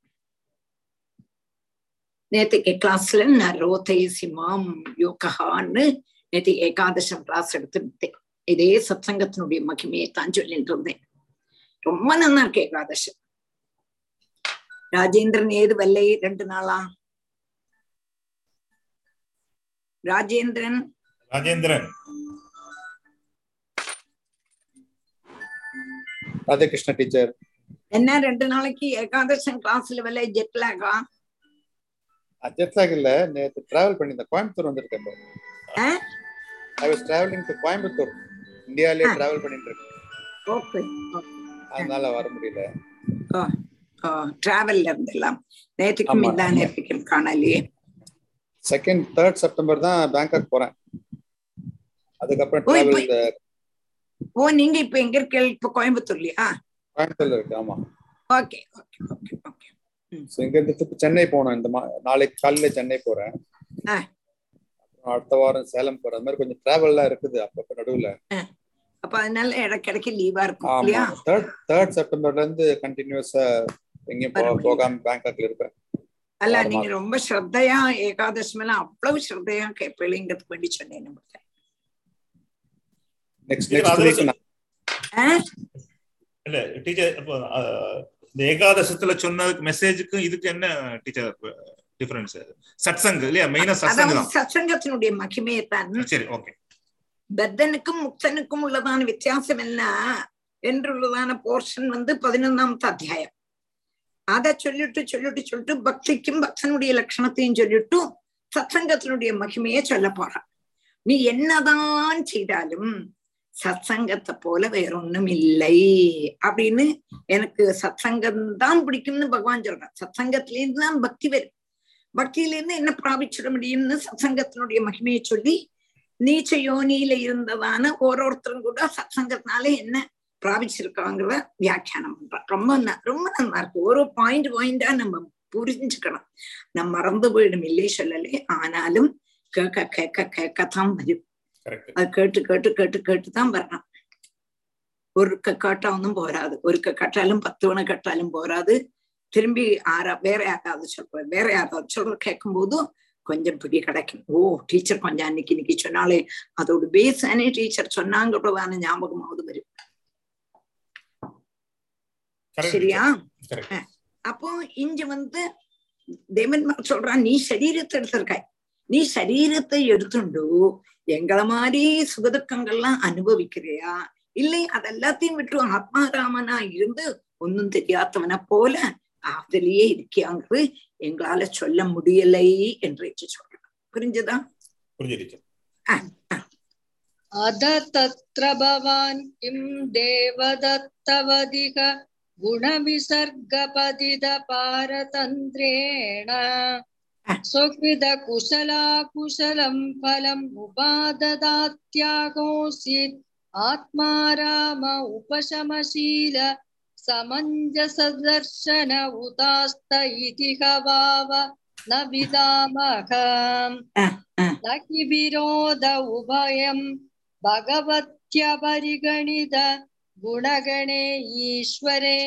நேற்றுக்கு கிளாஸ்ல நான் ரோதை சிமாம் யோகான்னு நேற்று ஏகாதசம் கிளாஸ் எடுத்துட்டேன் இதே சத்சங்கத்தினுடைய மகிமையை தான் சொல்லிட்டு இருந்தேன். ரொம்ப நன்னா இருக்கு ஏகாதசம் ராஜேந்திரன் ஏது வெள்ளை ரெண்டு நாளா? ராஜேந்திரன்? ராஜேந்திரன். ராதாகிருஷ்ண டீச்சர் என்ன ரெண்டு நாளைக்கு ஏகாதசம் கிளாஸ்ல வெள்ளை ஜெட்லாகா ஜெட்லாக் இல்ல நேத்து டிராவல் பண்ணியிருந்தேன் கோயம்புத்தூர் வந்திருக்கேன்? I was travelling to Coimbatore இந்தியாலயே ஆ. டிராவல் பண்ணிட்டு இருக்கேன் ஓகே அதனால வர முடியல. டிராவல்ல இருந்தெல்லாம் நேற்றுக்கும் ஆமா. இந்த நேற்றுக்கும் காணலையே செகண்ட் தேர்ட் செப்டம்பர் தான் பேங்காக் போறேன். அதுக்கப்புறம் டிராவல் ஓ நீங்க இப்ப எங்க இருக்க இப்ப கோயம்புத்தூர்லயா கோயம்புத்தூர்ல இருக்கு ஆமா. Okay okay okay okay. இங்க இருந்து சென்னை போகணும். இந்த நாளைக்கு காலையில சென்னை போறேன். அடுத்த வாரம் சேலம் அந்த மாதிரி கொஞ்சம் டிராவல்லாம் இருக்குது அப்பப்ப நடுவுல அப்ப அதனால இடக்கிடைக்கு லீவா இருக்கும் இல்லையா தேர்ட் தேர்ட் செப்டம்பர்ல இருந்து கண்டினியூஸா எங்கேயும். போகாம பேங்காக்ல இருப்பேன் அல்ல. நீங்க ரொம்ப ஸ்ரத்தையா ஏகாதசம் எல்லாம் அவ்வளவு ஸ்ரத்தையா கேட்பீங்கிறதுக்கு வேண்டி சொன்னேன் நமக்கு நெக்ஸ்ட் நெக்ஸ்ட்? இல்ல டீச்சர் இந்த ஏகாதசத்துல சொன்னதுக்கு மெசேஜுக்கும் இதுக்கு என்ன டீச்சர் டிஃபரன்ஸ் சத்சங் இல்லையா? மெயினா சத்சங் தான். சத்சங்கத்தினுடைய மகிமையை தான். சரி ஓகே பத்தனுக்கும் முக்தனுக்கும் உள்ளதான வித்தியாசம் என்ன? என்றுள்ளதான போர்ஷன் வந்து பதினொன்னாமത്തെ அத்தியாயம். அதை சொல்லிட்டு சொல்லிட்டு சொல்லிட்டு பக்திக்கும் பக்தனுடைய லட்சணத்தையும் சொல்லிட்டு சத்சங்கத்தினுடைய மகிமையை சொல்ல போறான். நீ என்னதான் செய்தாலும் சத்சங்கத்தை போல வேற ஒண்ணும் இல்லை அப்படின்னு எனக்கு சத்சங்கம் தான் பிடிக்கும்னு பகவான் சொல்றான். சத்சங்கத்திலேருந்து தான் பக்தி வரும். பக்தியில இருந்து என்ன பிராபிச்சிட முடியும்னு சத்சங்கத்தினுடைய மகிமையை சொல்லி நீச்ச யோனியில இருந்ததான ஓரோருத்தரும் கூட சத்சங்கத்தினால என்ன பிராபிச்சிருக்காங்கிறத வியாக்கியானம் பண்றான் ரொம்ப ரொம்ப நல்லா இருக்கு. ஒரு பாயிண்ட் பாயிண்டா நம்ம புரிஞ்சுக்கணும். நம்ம மறந்து போயிடும் இல்லை சொல்லலே. ஆனாலும் கேட்க கேட்க கேட்கத்தான் வரும். கரெக்ட் அது கேட்டு கேட்டு கேட்டு கேட்டு தான் வரணும் ஒருக்க கேட்டா ஒன்றும் போராது ஒருக்க கேட்டாலும் பத்து மணி கேட்டாலும் போராது திரும்பி ஆறா வேற யாராவது சொல்ற வேற யாராவது சொல்ற கேட்கும் போதும் கொஞ்சம் பிடி கிடைக்கும். ஓ டீச்சர் கொஞ்சம் அன்னைக்கு இன்னைக்கு சொன்னாலே அதோட பேஸ் தானே டீச்சர் சொன்னாங்கிறதான ஞாபகமாவது வரும் சரியா? அப்போ இங்க வந்து தேவன்மார் சொல்றான் நீ சரீரத்தை எடுத்திருக்காய் நீ சரீரத்தை எடுத்துண்டு எங்களை மாதிரி சுகதுக்கங்கள்லாம் அனுபவிக்கிறியா? இல்லை அதெல்லாத்தையும் விட்டு ஆத்மாராமனா இருந்து ஒன்னும் தெரியாதவனை போல அதுலயே இருக்கியாங்கிறது எங்களால சொல்ல முடியலை என்று சொல்றான் புரிஞ்சுதா புரிஞ்சு டீச்சர் अध तत्र भवान् किं देवदत्तवदिह गुणविसर्गपतितपारतन्त्रेण स्वकृतकुशलाकुशलं फलम् उपाददात्यागोऽसीत् आत्मा राम उपशमशील समञ्जसदर्शन उदास्त इति हवाव न विदामः न हि विरोध उभयम् भगवत्यपरिगणित गुणगणे ஈஸ்வரே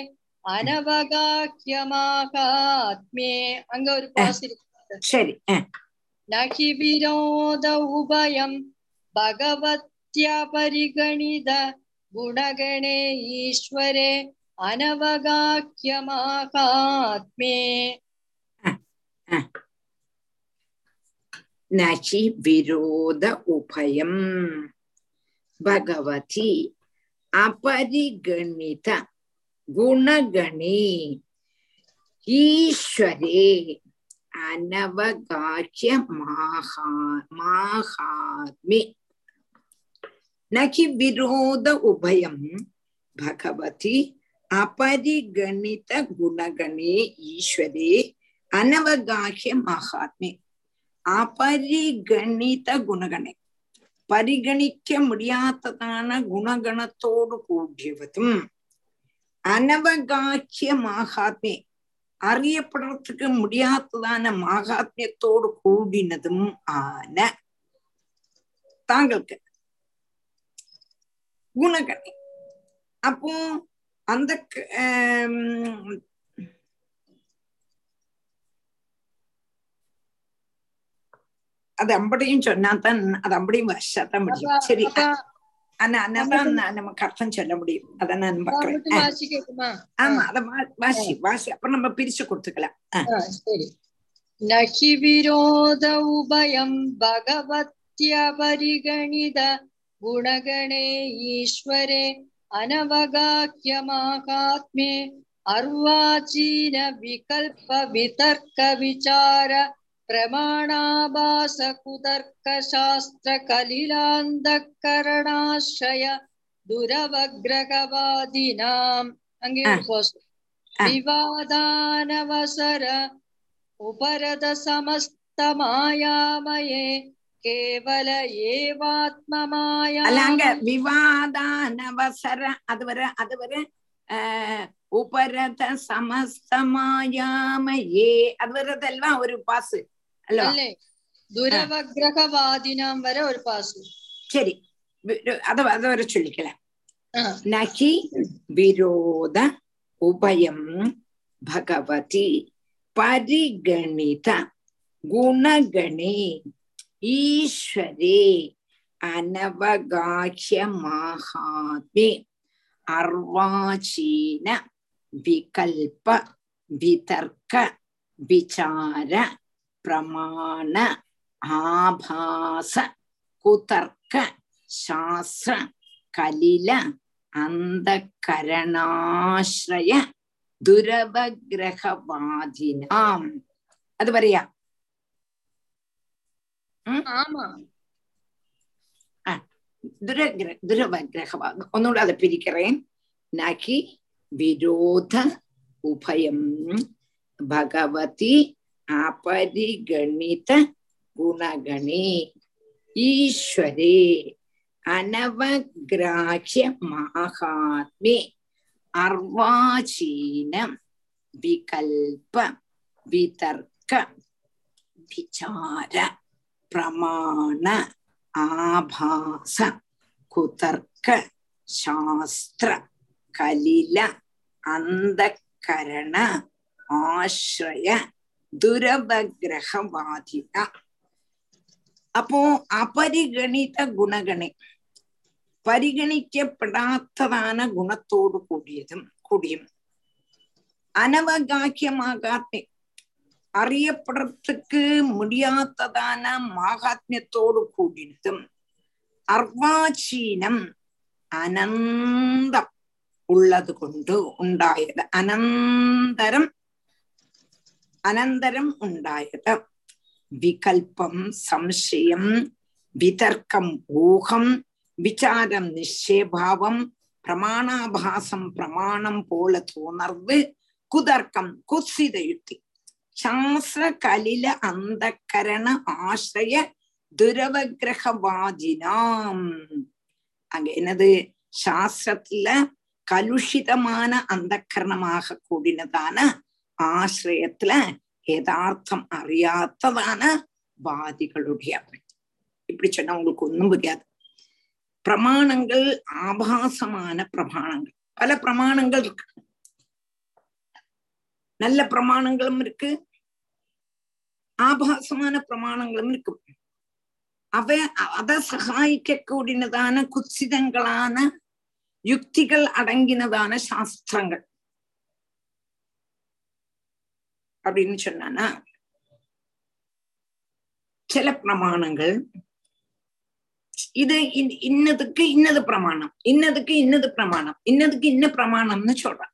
அனவகாக்கியமாகாத்மே அங்க ஒரு பாஸ் இருக்கு சரி அஹ், நகி விரோத உபயம் பகவத்யபரிகணித குணகணே ஈஸ்வரே அனவகாக்கியமாகாத்மே நகி விரோத உபயம் பகவதி அபரிகணித குணகணே ஈஸ்வரே அனவகாக்கிய மாகா மாகாத்மி நகி விரோத உபயம் பகவதி அபரிகணித குணகணே ஈஸ்வரே அனவகாகிய மகாத்மே அபரிகணித குணகணே പരിഗണിക്ക മുടിയാത്തതാണ് ഗുണഗണത്തോട് കൂടിയവതും അനവഗാഹ്യ മാഹാത്മ്യം അറിയപ്പെടുറത്തക്ക് മുടിയാത്തതാണ് മാഹാത്മ്യത്തോട് കൂടിനതും ആന താങ്കൾക്ക് ഗുണഗണി അപ്പോ அந்த அது அம்படியும் சொன்னாதான் அது அம்படியும் வச்சாதான் முடியும். சரி ஆனா அதான் நமக்கு அர்த்தம் சொல்ல முடியும். அதை நான் பாக்குறேன். ஆமா அத வாசி வாசி. அப்புறம் நம்ம பிரிச்சு கொடுத்துக்கலாம். நகி விரோத உபயம் பகவத்யபரிகணித குணகணே ஈஸ்வரே. अनवगाख्यमाहात्म्ये अर्वाचीन विकल्प वितर्क विचार प्रमाणाभास कुतर्क शास्त्र कलिलान्धकरणाश्रय दुरवग्रहवादिनाम् विवादानवसर उपरद समस्त मायामये കേവല ഏവാത്മമായ അല്ല അങ്ക വിവാദാനവസര അതുവരെ അതുവരെ ഉപരത സമസ്തമായാമയേ അതുവരതെല്ലാം ഒരു പാസ് അല്ലേ ദുരവഗ്രഹവാദിനാം വരെ ഒരു പാസ് ശരി അത് അതുവരെ ചൊല്ലിക്കലാം നഹി വിരോധ ഉഭയം ഭഗവതി പരിഗണിത ഗുണഗണേ ஈஸ்வரே அனவகாஹிய மாகாத்மே அர்வாச்சீன விகல்ப விதர்க்க விசார பிரமாண ஆபாச குதர்க்க சாஸ்திர கலில அந்த கரணாசிரய துரபகிரகவாதினாம் அது வரையா? துரகிர துரவகிரகமாக ஒன்னோட அதை பிரிக்கிறேன் நகி விரோத உபயம் பகவதி அபரிகணித குணகணே ஈஸ்வரே அனவகிராஹிய மகாத்மே அர்வாச்சீன விகல்ப விதர்க்க விசார വിചാര പ്രമാണ ആഭാസ കുതർക്ക ശാസ്ത്ര കലില അന്ധകരണ ആശ്രയ ദുരവഗ്രഹവാദിന അപ്പോ അപരിഗണിത ഗുണഗണി പരിഗണിക്കപ്പെടാത്തതാണ് ഗുണത്തോടു കൂടിയതും കൂടിയും അനവഗാഹ്യമാകാത്ത അറിയപ്പെടത്തുക്ക് മുടിയാത്തതാണ് മാഹാത്മ്യത്തോടു കൂടിയിട്ടും അർവാചീനം അനന്തം ഉള്ളത് കൊണ്ട് ഉണ്ടായത് അനന്തരം അനന്തരം ഉണ്ടായത് വികൽപ്പം സംശയം വിതർക്കം ഊഹം വിചാരം നിശ്ചയഭാവം പ്രമാണാഭാസം പ്രമാണം പോലെ തോന്നർവ് കുതർക്കം കുസിതയുക്തി യുക്തി ശാസ്ത്ര കലില അന്ധകരണ ആശ്രയ துரவகிரகவாதினாம் அங்க என்னது சாஸ்திரத்துல கலுஷிதமான அந்தக்கரணமாக கூடினதான ஆசிரியத்துல யதார்த்தம் அறியாததான வாதிகளுடைய இப்படி சொன்னா உங்களுக்கு ஒண்ணும் புரியாது பிரமாணங்கள் ஆபாசமான பிரமாணங்கள் பல பிரமாணங்கள் இருக்கு நல்ல பிரமாணங்களும் இருக்கு. ஆபாசமான பிரமாணங்களும் இருக்கும் அவ அதை சகாய்க்கக்கூடியதான குத்சிதங்களான யுக்திகள் அடங்கினதான சாஸ்திரங்கள். அப்படின்னு சொன்னானா சில பிரமாணங்கள் இது இன்னதுக்கு இன்னது பிரமாணம் இன்னதுக்கு இன்னது பிரமாணம் இன்னதுக்கு இன்ன பிரமாணம்னு சொல்றான்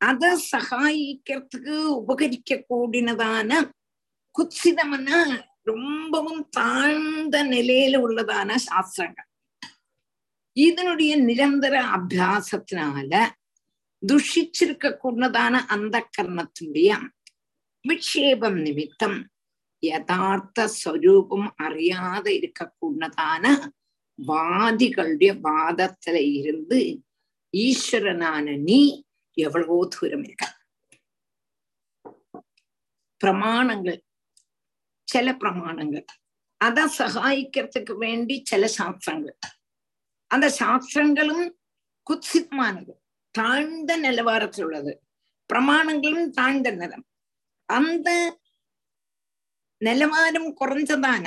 அதை சகாயிக்கிறதுக்கு உபகரிக்க கூடினதான குத்சிதமான ரொம்பவும் தாழ்ந்த நிலையில உள்ளதான சாஸ்திரங்கள். இதனுடைய நிரந்தர அபியாசத்தினால துஷிச்சிருக்க கூடதான அந்த கர்மத்தினுடைய விக்ஷேபம் நிமித்தம் யதார்த்த ஸ்வரூபம் அறியாத இருக்கக்கூடதான வாதிகளுடைய வாதத்துல இருந்து ஈஸ்வரனான நீ எவ்வளவோ தூரம் இருக்க பிரமாணங்கள் சில பிரமாணங்கள். அதை சகாயிக்கிறதுக்கு வேண்டி சில சாஸ்திரங்கள். அந்த சாஸ்திரங்களும் குத்சிதமானது தாழ்ந்த நிலவாரத்தில் உள்ளது. பிரமாணங்களும் தாழ்ந்த நிலம். அந்த நிலவாரம் குறைஞ்சதான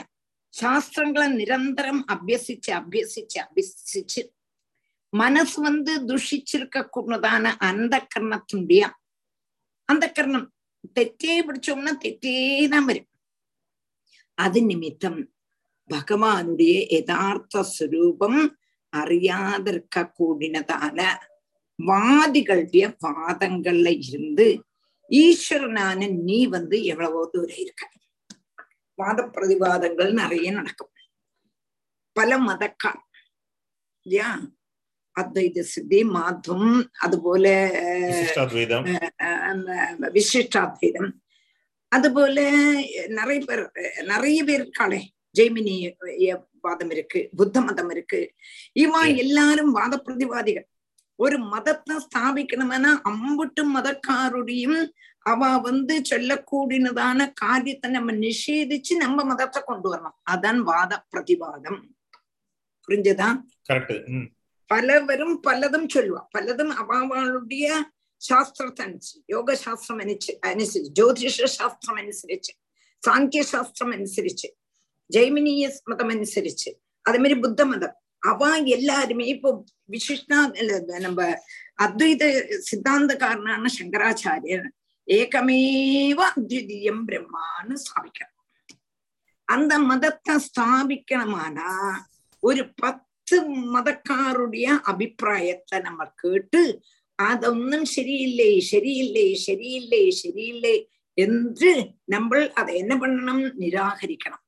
சாஸ்திரங்களை நிரந்தரம் அபியசிச்சு அபியசிச்சு அபியசிச்சு மனசு வந்து துஷிச்சிருக்க கூடதான அந்த கர்ணத்தினுடைய அந்த கர்ணம். തെറ്റേ പിടിച്ചോம்னா തെറ്റേതാൻ വരും അത് നിമിത്തം ഭഗവാനുടേ യഥാർത്ഥ സ്വരൂപം അറിയാതിരിക്ക കൂടിനതാല வாதிகளுடைய வாதங்கள்ல இருந்து ஈஸ்வரனான நீ வந்து எவ்வளவோ தூரம் இருக்க. வாத பிரதிவாதங்கள் நிறைய நடக்கும். பல மதக்கார். இல்லையா? அத்வைத சித்தி மாத்தம் அதுபோல விசிஷ்டாத்வைதம். அதுபோல நிறைய பேர் நிறைய பேர் இருக்காளே ஜெய்மினி வாதம் இருக்கு புத்த மதம் இருக்கு. இவா எல்லாரும் வாத பிரதிவாதிகள். ஒரு மதத்தை ஸ்தாபிக்கணும்னா அம்புட்டு மதக்காருடையும் அவ வந்து சொல்லக்கூடியதான காரியத்தை நம்ம நிஷேதிச்சு நம்ம மதத்தை கொண்டு வரணும். அதான் வாத பிரதிவாதம். புரிஞ்சதா? பலவரும் பலதும் சொல்லுவா பலதும் அவாவாளுடைய சாஸ்திரத்தை அனுசரிச்சு யோக சாஸ்திரம் அனுசரிச்சு அனுசரிச்சு ஜோதிஷ சாஸ்திரம் அனுசரிச்சு. சாங்கிய சாஸ்திரம் அனுசரிச்சு. ஜெய்மினிய மதம் அனுசரிச்சு. அதே மாதிரி புத்த மதம். அவ எல்லாருமே இப்போ விசிஷ்டா நம்ம அத்வைத சித்தாந்தக்காரனான சங்கராச்சாரியர் ஏகமேவ அத்விதீயம் பிரம்மான்னு ஸ்தாபிக்கிறோம் அந்த மதத்தை ஸ்தாபிக்கணுமானா ஒரு பத்து மதக்காருடைய அபிப்பிராயத்தை நம்ம கேட்டு അതൊന്നും ശരിയില്ലേ ശരിയില്ലേ ശരിയില്ലേ ശരിയില്ലേ என்று நம்ம அதை என்ன பண்ணணும் நிராகரிக்கணும்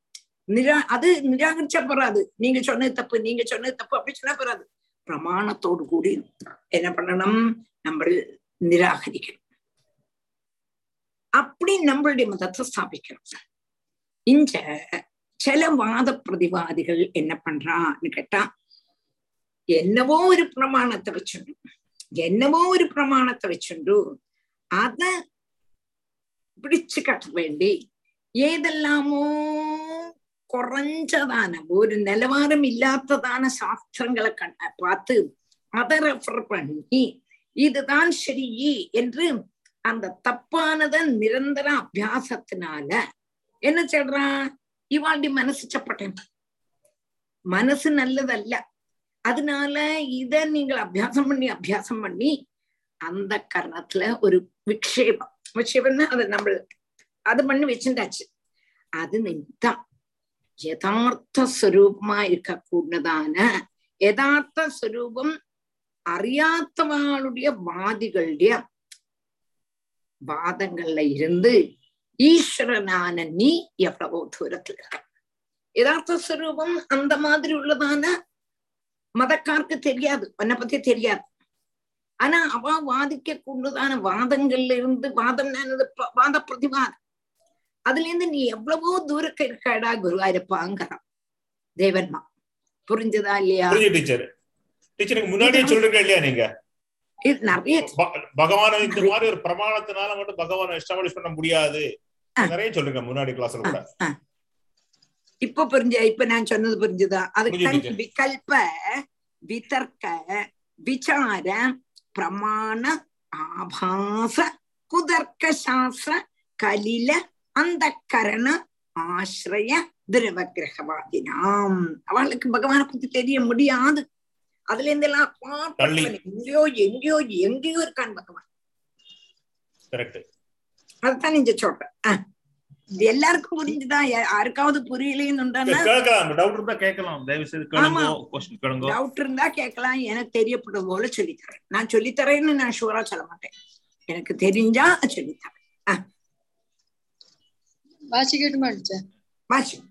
நிரா அது நிராகரிச்சா போறாது நீங்க சொன்னது தப்பு நீங்க சொன்னது தப்பு அப்படி சொன்னா போறாது பிரமாணத்தோடு கூடி என்ன பண்ணணும் நம்ம நிராகரிக்கணும் அப்படி நம்மளுடைய மதத்தை ஸ்தாபிக்கணும் இங்க சில வாத பிரதிவாதிகள் என்ன பண்றான்னு கேட்டா என்னவோ ஒரு பிரமாணத்தை வச்சுண்டு என்னவோ ഒരു പ്രമാണത്തെ വെച്ചുണ്ടു അത് പിടിച്ചു കട്ട വേണ്ടി ഏതെല്ലാമോ കുറഞ്ഞതാണ് ഒരു നിലവാരം ഇല്ലാത്തതാണ് ശാസ്ത്രങ്ങളെ കണ്ട பார்த்து அதை ரெஃபர் பண்ணி இதுதான் சரி என்று அந்த தப்பானத நிரந்தர அபியாசத்தினால என்ன சொல்றான் இவாளுடைய மனசு சப்பட்டேன் மனசு நல்லதல்ல அதனால இத நீங்கள் அபியாசம் பண்ணி அபியாசம் பண்ணி அந்த கரணத்துல ஒரு விக்ஷேபம். விக்ஷேபம்னா அதை நம்ம அது பண்ணி வச்சுட்டாச்சு. அது நிமித்தம். யதார்த்த ஸ்வரூபமா இருக்க கூடதான யதார்த்த ஸ்வரூபம் அறியாதவளுடைய வாதிகளுடைய வாதங்கள்ல இருந்து ஈஸ்வரனான நீ எவ்வளவோ தூரத்துல இருக்க. யதார்த்த ஸ்வரூபம் அந்த மாதிரி உள்ளதான மதக்காருக்கு தெரியாது உன்னை பத்தி தெரியாது. ஆனா அவ வாதிக்க கொண்டுதான வாதங்கள்ல இருந்து வாதம் வாத பிரதிவாதம். அதுல இருந்து நீ எவ்வளவோ தூரக்க இருக்காடா குருவாயிருப்பாங்கிறான் தேவன்மா புரிஞ்சதா இல்லையா? டீச்சர் டீச்சருக்கு முன்னாடியே சொல்றீங்க இல்லையா நீங்க? நிறைய பகவான இந்த மாதிரி ஒரு பிரமாணத்தினால மட்டும் பகவான எஸ்டாப்ளிஷ் பண்ண முடியாது. நிறைய சொல்லுங்க முன்னாடி கிளாஸ்ல கூட. இப்ப புரிஞ்ச இப்ப நான் சொன்னது புரிஞ்சுதா? அதுக்கு விகல்ப விதர்க்க விசார பிரமாண ஆபாச குதர்க்க சாஸ்திர கலில அந்த கரண ஆசிரிய திரவ கிரகவாதினாம் அவளுக்கு பகவானை பத்தி தெரிய முடியாது. அதுல இருந்து எல்லாம் எங்கேயோ எங்கேயோ எங்கேயோ இருக்கான் பகவான். அதுதான் நீங்க சொல்றேன். இது எல்லாருக்கும் புரிஞ்சுதா? யாருக்காவது புரியலைன்னு டவுட் இருந்தா கேட்கலாம். எனக்கு தெரியப்படும் போல சொல்லித்தரேன். நான் சொல்லித்தரேன்னு நான் ஷூரா சொல்ல மாட்டேன். எனக்கு தெரிஞ்சா சொல்லித்தரேன். வாசிக்கட்டுமா டீச்சர்? வாசி.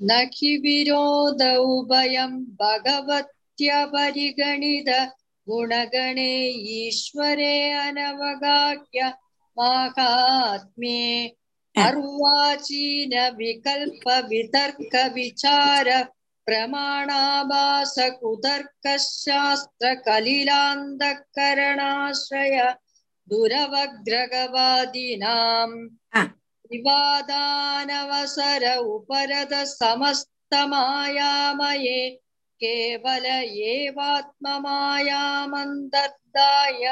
நகி விரோத உபயம் பகவத்ய பரிகணித குணகணே ஈஸ்வரே அனவகாக்கிய மாகாத்மே अर्वाचीन विकल्प वितर्क विचार प्रमाणाभास कुतर्क शास्त्र कलिलान्धकरणाश्रय दुरवग्रगवादिनाम् विवादानवसर उपरद समस्तमायामये केवल एवात्ममायामन्तर्दाय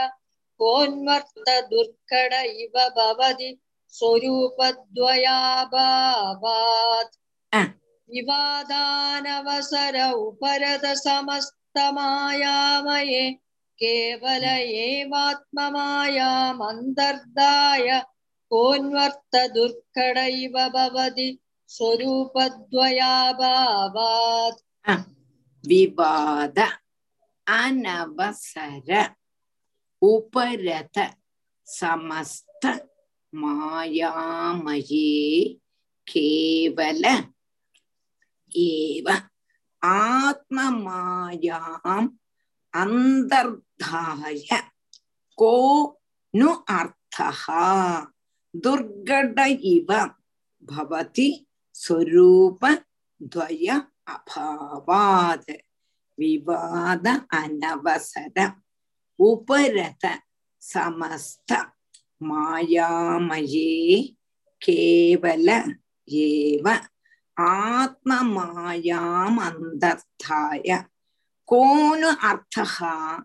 कोन्वर्त दुर्कड इव भवति स्वरूपद्वयाभावात् विवादानवसर उपरत समस्तमायामये केवल एवात्ममायामन्तर्दाय कोन्वर्त दुर्कड इव भवति स्वरूपद्वयाभावात् विवाद अनवसर उपरत समस्त மாயாமயே கேவல ஏவ ஆத்மமாயாம் அந்தர்தாய கோ நு அர்த்தா துர்கட இவ பவதி ஸ்வரூபத்வய அபாவாத். விவாத அனவசர உபரத சமஸ்த மாயாமயே கேவல ஏவ ஆத்மமாயாமந்தர்த்தாய கோனு அர்த்தா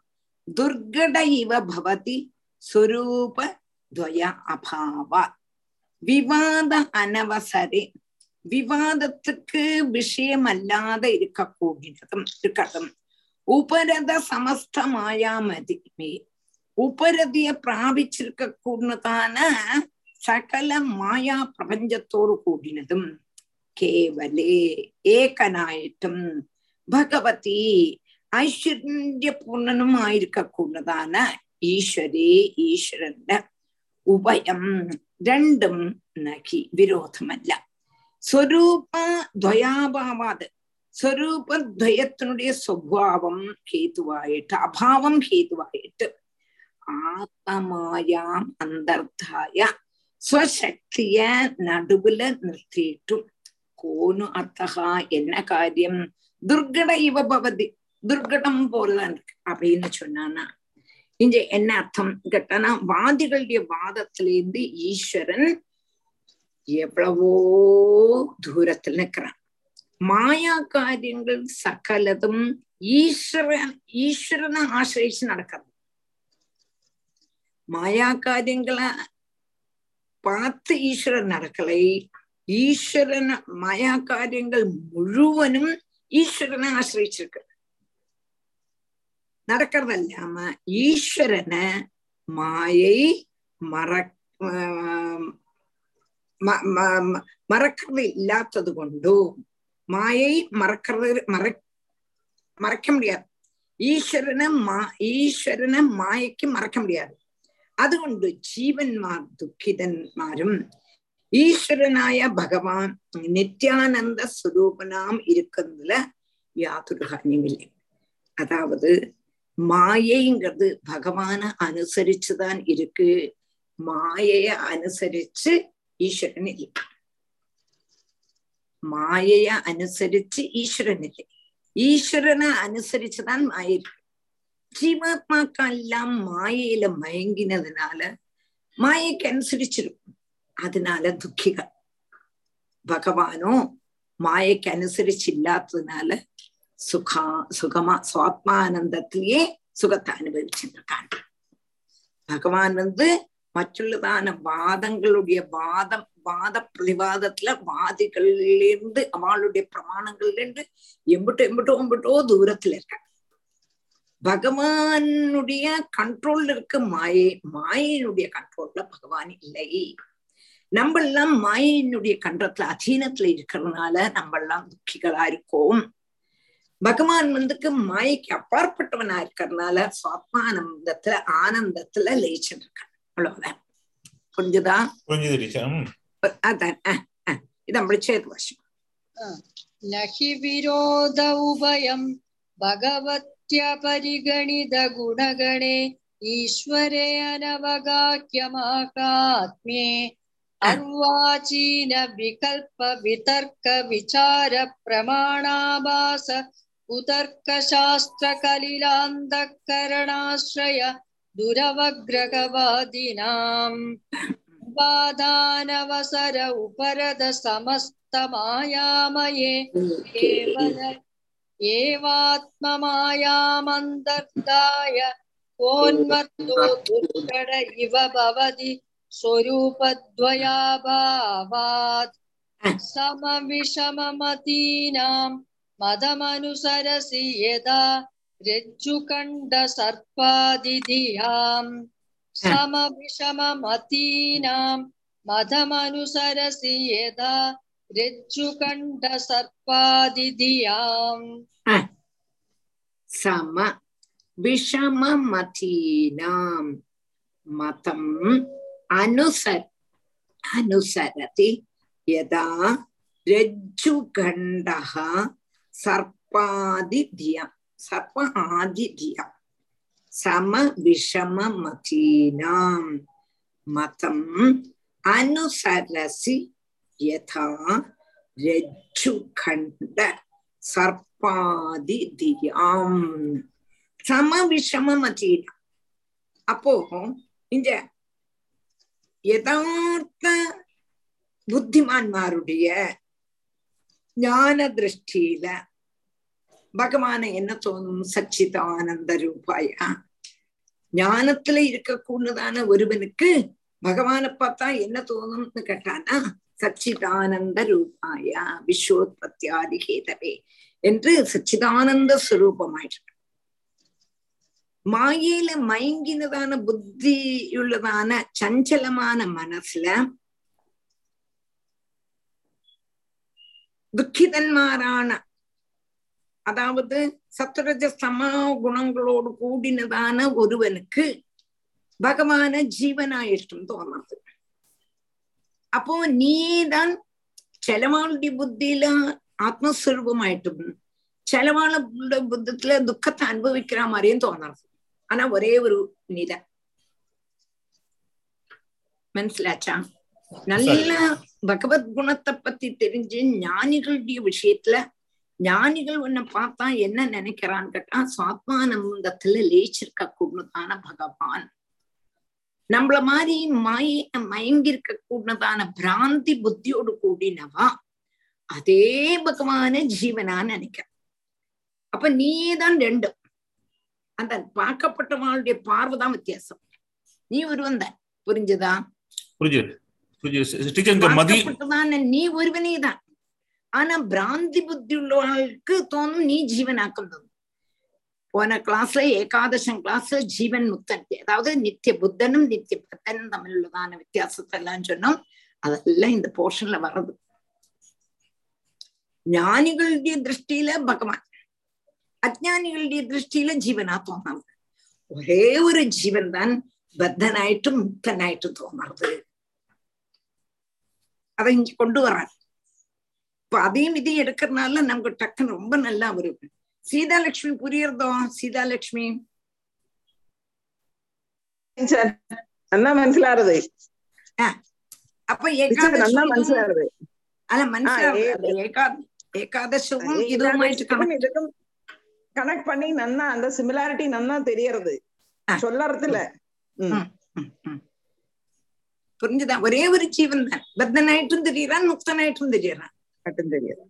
துர்கட இவ பவதி சுரூபத்வய அபாவா. விவாத அனவசரே விவாதத்துக்கு விஷயமல்லாத இருக்கக்கூடியதும் இருக்கதும் உபரத சமஸ்தமாயாமதி உபரதிய பிராபிச்சிருக்க கூடதான சகல மாயா பிரபஞ்சத்தோடு கூடினதும் கேவலே ஏகனாயிட்டும். பகவதி ஐஸ்வர்ய பூர்ணனும் ஆயிருக்க கூடதான ஈஸ்வரே ஈஸ்வரன் உபயம் ரெண்டும் நகி விரோதமல்ல. സ്വരൂപ ദ്വയാഭാവാത് സ്വരൂപദ്വയത്തിനുടേ സ്വഭാവം ഹേതുവായിട്ട് അഭാവം ഹേതുവായിട്ട് ആത്മമായാം അന്തർധായ സ്വശക്തിയെ നടുവില് നിർത്തിയിട്ടും കോനു അർത്ഥഹ എന്ന കാര്യം துர்கட இவ பவதி துர்கடம் போலதான் இருக்கு அப்படின்னு சொன்னானா இங்க என்ன அர்த்தம் கேட்டானா வாதிகளுடைய வாதத்திலேருந்து ஈஸ்வரன் எவ்வளவோ தூரத்தில் நிற்கிறான் மாயா காரியங்கள் சகலதும் ஈஸ்வரன் ஈஸ்வரனை ஆசிரிச்சு நடக்கிறது மாயா காரியங்களா பார்த்து ஈஸ்வரன் நடக்கலை. ஈஸ்வரன் மாயா காரியங்கள் முழுவனும் ஈஸ்வரனை ஆசிரிச்சிருக்கு நடக்கிறதல்லாம ஈஸ்வரனை மாயை மறக் மறக்கிறது இல்லாதது கொண்டு மாயை மறக்கிறது மற மறைக்க முடியாது. ஈஸ்வரனை மா ஈஸ்வரனை மாயைக்கு மறக்க முடியாது. അതുകൊണ്ട് ജീവന്മാർ ദുഃഖിതന്മാരും ഈശ്വരനായ ഭഗവാൻ നിത്യാനന്ദ സ്വരൂപനാം ഇരിക്കുന്നതില് യാതൊരു ഹാനിയുമില്ല அதாவது மாயைங்கிறது பகவான அனுசரிச்சுதான் இருக்கு மாயைய அனுசரிச்சு ஈஸ்வரன் இல்லை மாயைய அனுசரிச்சு ஈஸ்வரன் இல்லை ஈஸ்வரனை அனுசரிச்சுதான் மாய இருக்கு ஜீவாத்மாக்கெல்லாம் மாயையில மயங்கினதுனால மாயைக்கு அனுசரிச்சிருக்கும் அதனால துக்கிகள். பகவானோ மாயைக்கு அனுசரிச்சு இல்லாததுனால சுகா சுகமா சுவாத்மானந்தத்திலேயே சுகத்தை அனுபவிச்சுருக்காங்க பகவான் வந்து மற்றுள்ளதான வாதங்களுடைய வாதம் வாத பிரதிவாதத்துல வாதிகள்ல இருந்து அவளுடைய பிரமாணங்கள்ல இருந்து எம்பிட்டோ எம்பிட்டோ எம்பிட்டோ தூரத்துல இருக்க பகவானுடைய கண்ட்ரோல்ல இருக்க. மாயை மாயினுடைய கண்ட்ரோல்ல பகவான் இல்லை. நம்ம எல்லாம் மாயினுடைய கண்டத்துல அதீனத்துல இருக்கிறதுனால நம்ம எல்லாம் துக்கிகளா இருக்கோம். பகவான் வந்துக்கு மாயைக்கு அப்பாற்பட்டவனா இருக்கிறதுனால சுவாத்மானந்தத்துல ஆனந்தத்துல லயிச்சுட்டு இருக்கான் அவ்வளவுதான். புரிஞ்சுதா? அதான். இது நம்மள சேது வருஷம் நகி விரோத உபயம் भगवत्यपरिगणित गुणगणे ईश्वरे अनवगाख्यमाकात्म्ये अर्वाचीन विकल्प वितर्क विचार प्रमाणाभास कुतर्कशास्त्रकलिलान्धकरणाश्रय दुरवग्रहवादिनाम् बाधानवसर उपरद समस्तमायामये केवल एवात्ममायामन्तर्दाय कोन्मत्तो दुर्गड इव भवति स्वरूपद्वयाभावात् समविषममतीनां मदमनुसरसि यदा रज्जुकण्डसर्पादिधियाम् समविषममतीनां मदमनुसरसि यदा ரிஜுகண்ட சர்பாதிதியாம் சம விஷமமதீனாம் மதம் அனுசர் அனுசரதி யதா ரஜ்ஜுகண்டः सर्पादिधिया सर्प आदिधिया समविषममतीनां मतम् अनुसरसि யதா ரஜ்ஜுகண்ட சர்பாதி தியாம் சம விஷமமதீன அப்போ இந்த யதார்த்த புத்திமான்மாருடைய ஞான திருஷ்டியில பகவான என்ன தோணும்? சச்சிதானந்த ரூபாயா. ஞானத்துல இருக்கக்கூடதான ஒருவனுக்கு பகவான பார்த்தா என்ன தோணும்னு கேட்டானா சச்சிதானந்த ரூபாய விஸ்வோத்பத்தியாதி கேதவே என்று சச்சிதானந்த ஸ்வரூபமாயிட்டு மாயையில மயங்கினதான புத்தியுள்ளதான சஞ்சலமான மனசுல துக்கிதன்மாரான அதாவது சத்வரஜ சம குணங்களோடு கூடினதான ஒருவனுக்கு பகவான ஜீவனாயிட்டும் தோணுது அப்போ நீதான் ചിലവാളുടെ ബുദ്ധിയില് ആത്മസ്വരൂപമായിട്ടും ചിലവാളുടെ ബുദ്ധത്തില് ദുഃഖത്തെ അനുഭവിക്കുന്ന മാതിരിയും തോന്നരുത് ஆனா ஒரே ஒரு நிலை மனசிலாச்சா நல்ல பகவத் குணத்தை பத்தி தெரிஞ்சு ஞானிகளுடைய விஷயத்துல ஞானிகள் உன்னை பார்த்தா என்ன நினைக்கிறான்னு கேட்டா சுவாத்மானந்தத்துல லேச்சிருக்க கூடதான பகவான் நம்மள மாதிரி மய மயங்கி இருக்க கூடதான பிராந்தி புத்தியோடு கூடினவா? அதே பகவான ஜீவனா நினைக்க. அப்ப நீதான் ரெண்டு. அந்த பார்க்கப்பட்டவங்களுடைய பார்வைதான் வித்தியாசம். நீ ஒருவன் தான். புரிஞ்சுதா? நீ ஒருவனே தான் ஆனா பிராந்தி புத்தி உள்ளவர்களுக்கு தோணும் நீ ஜீவனாக்கம் தோணும். போன கிளாஸ்ல ஏகாதசம் கிளாஸ்ல ஜீவன் முக்தன். அதாவது நித்திய புத்தனும் நித்திய பக்தனும் தமிழ் உள்ளதான வித்தியாசத்தை எல்லாம் சொன்னோம். அதெல்லாம் இந்த போர்ஷன்ல வர்றது. ஞானிகளுடைய திருஷ்டியில பகவான். அஜானிகளுடைய திருஷ்டியில ஜீவனா தோணாது ஒரே ஒரு ஜீவன் தான் பத்தனாயிட்டும் முக்தனாயிட்டும் தோணுறது அதை இங்க கொண்டு வர்றார். இப்ப அதையும் இதையும் எடுக்கிறதுனால நமக்கு டக்குன்னு ரொம்ப நல்லா வரும் சீதாலட்சுமி புரியுறதோ சீதாலட்சுமி சார் நல்லா മനസ്സിലാറുത് അപ്പൊ ടീച്ചർ നന്നാ മനസ്സിലാറുത് അല്ല മനസ്സിലാവുന്നത് ഏകാ ഏകാദശവും ഇതുമായിട്ട് കണക്ട് இதுக்கும் கனெக்ட் பண்ணி நன்னா அந்த சிமிலாரிட்டி நன்னா தெரியறது சொல்லறதுல புரிஞ்சுதா ஒரே ஒரு ஜீவன் தான் பத்தனாயிட்டும் தெரியறான் முக்தனாயிட்டும் தெரியறான் மட்டும் தெரியாது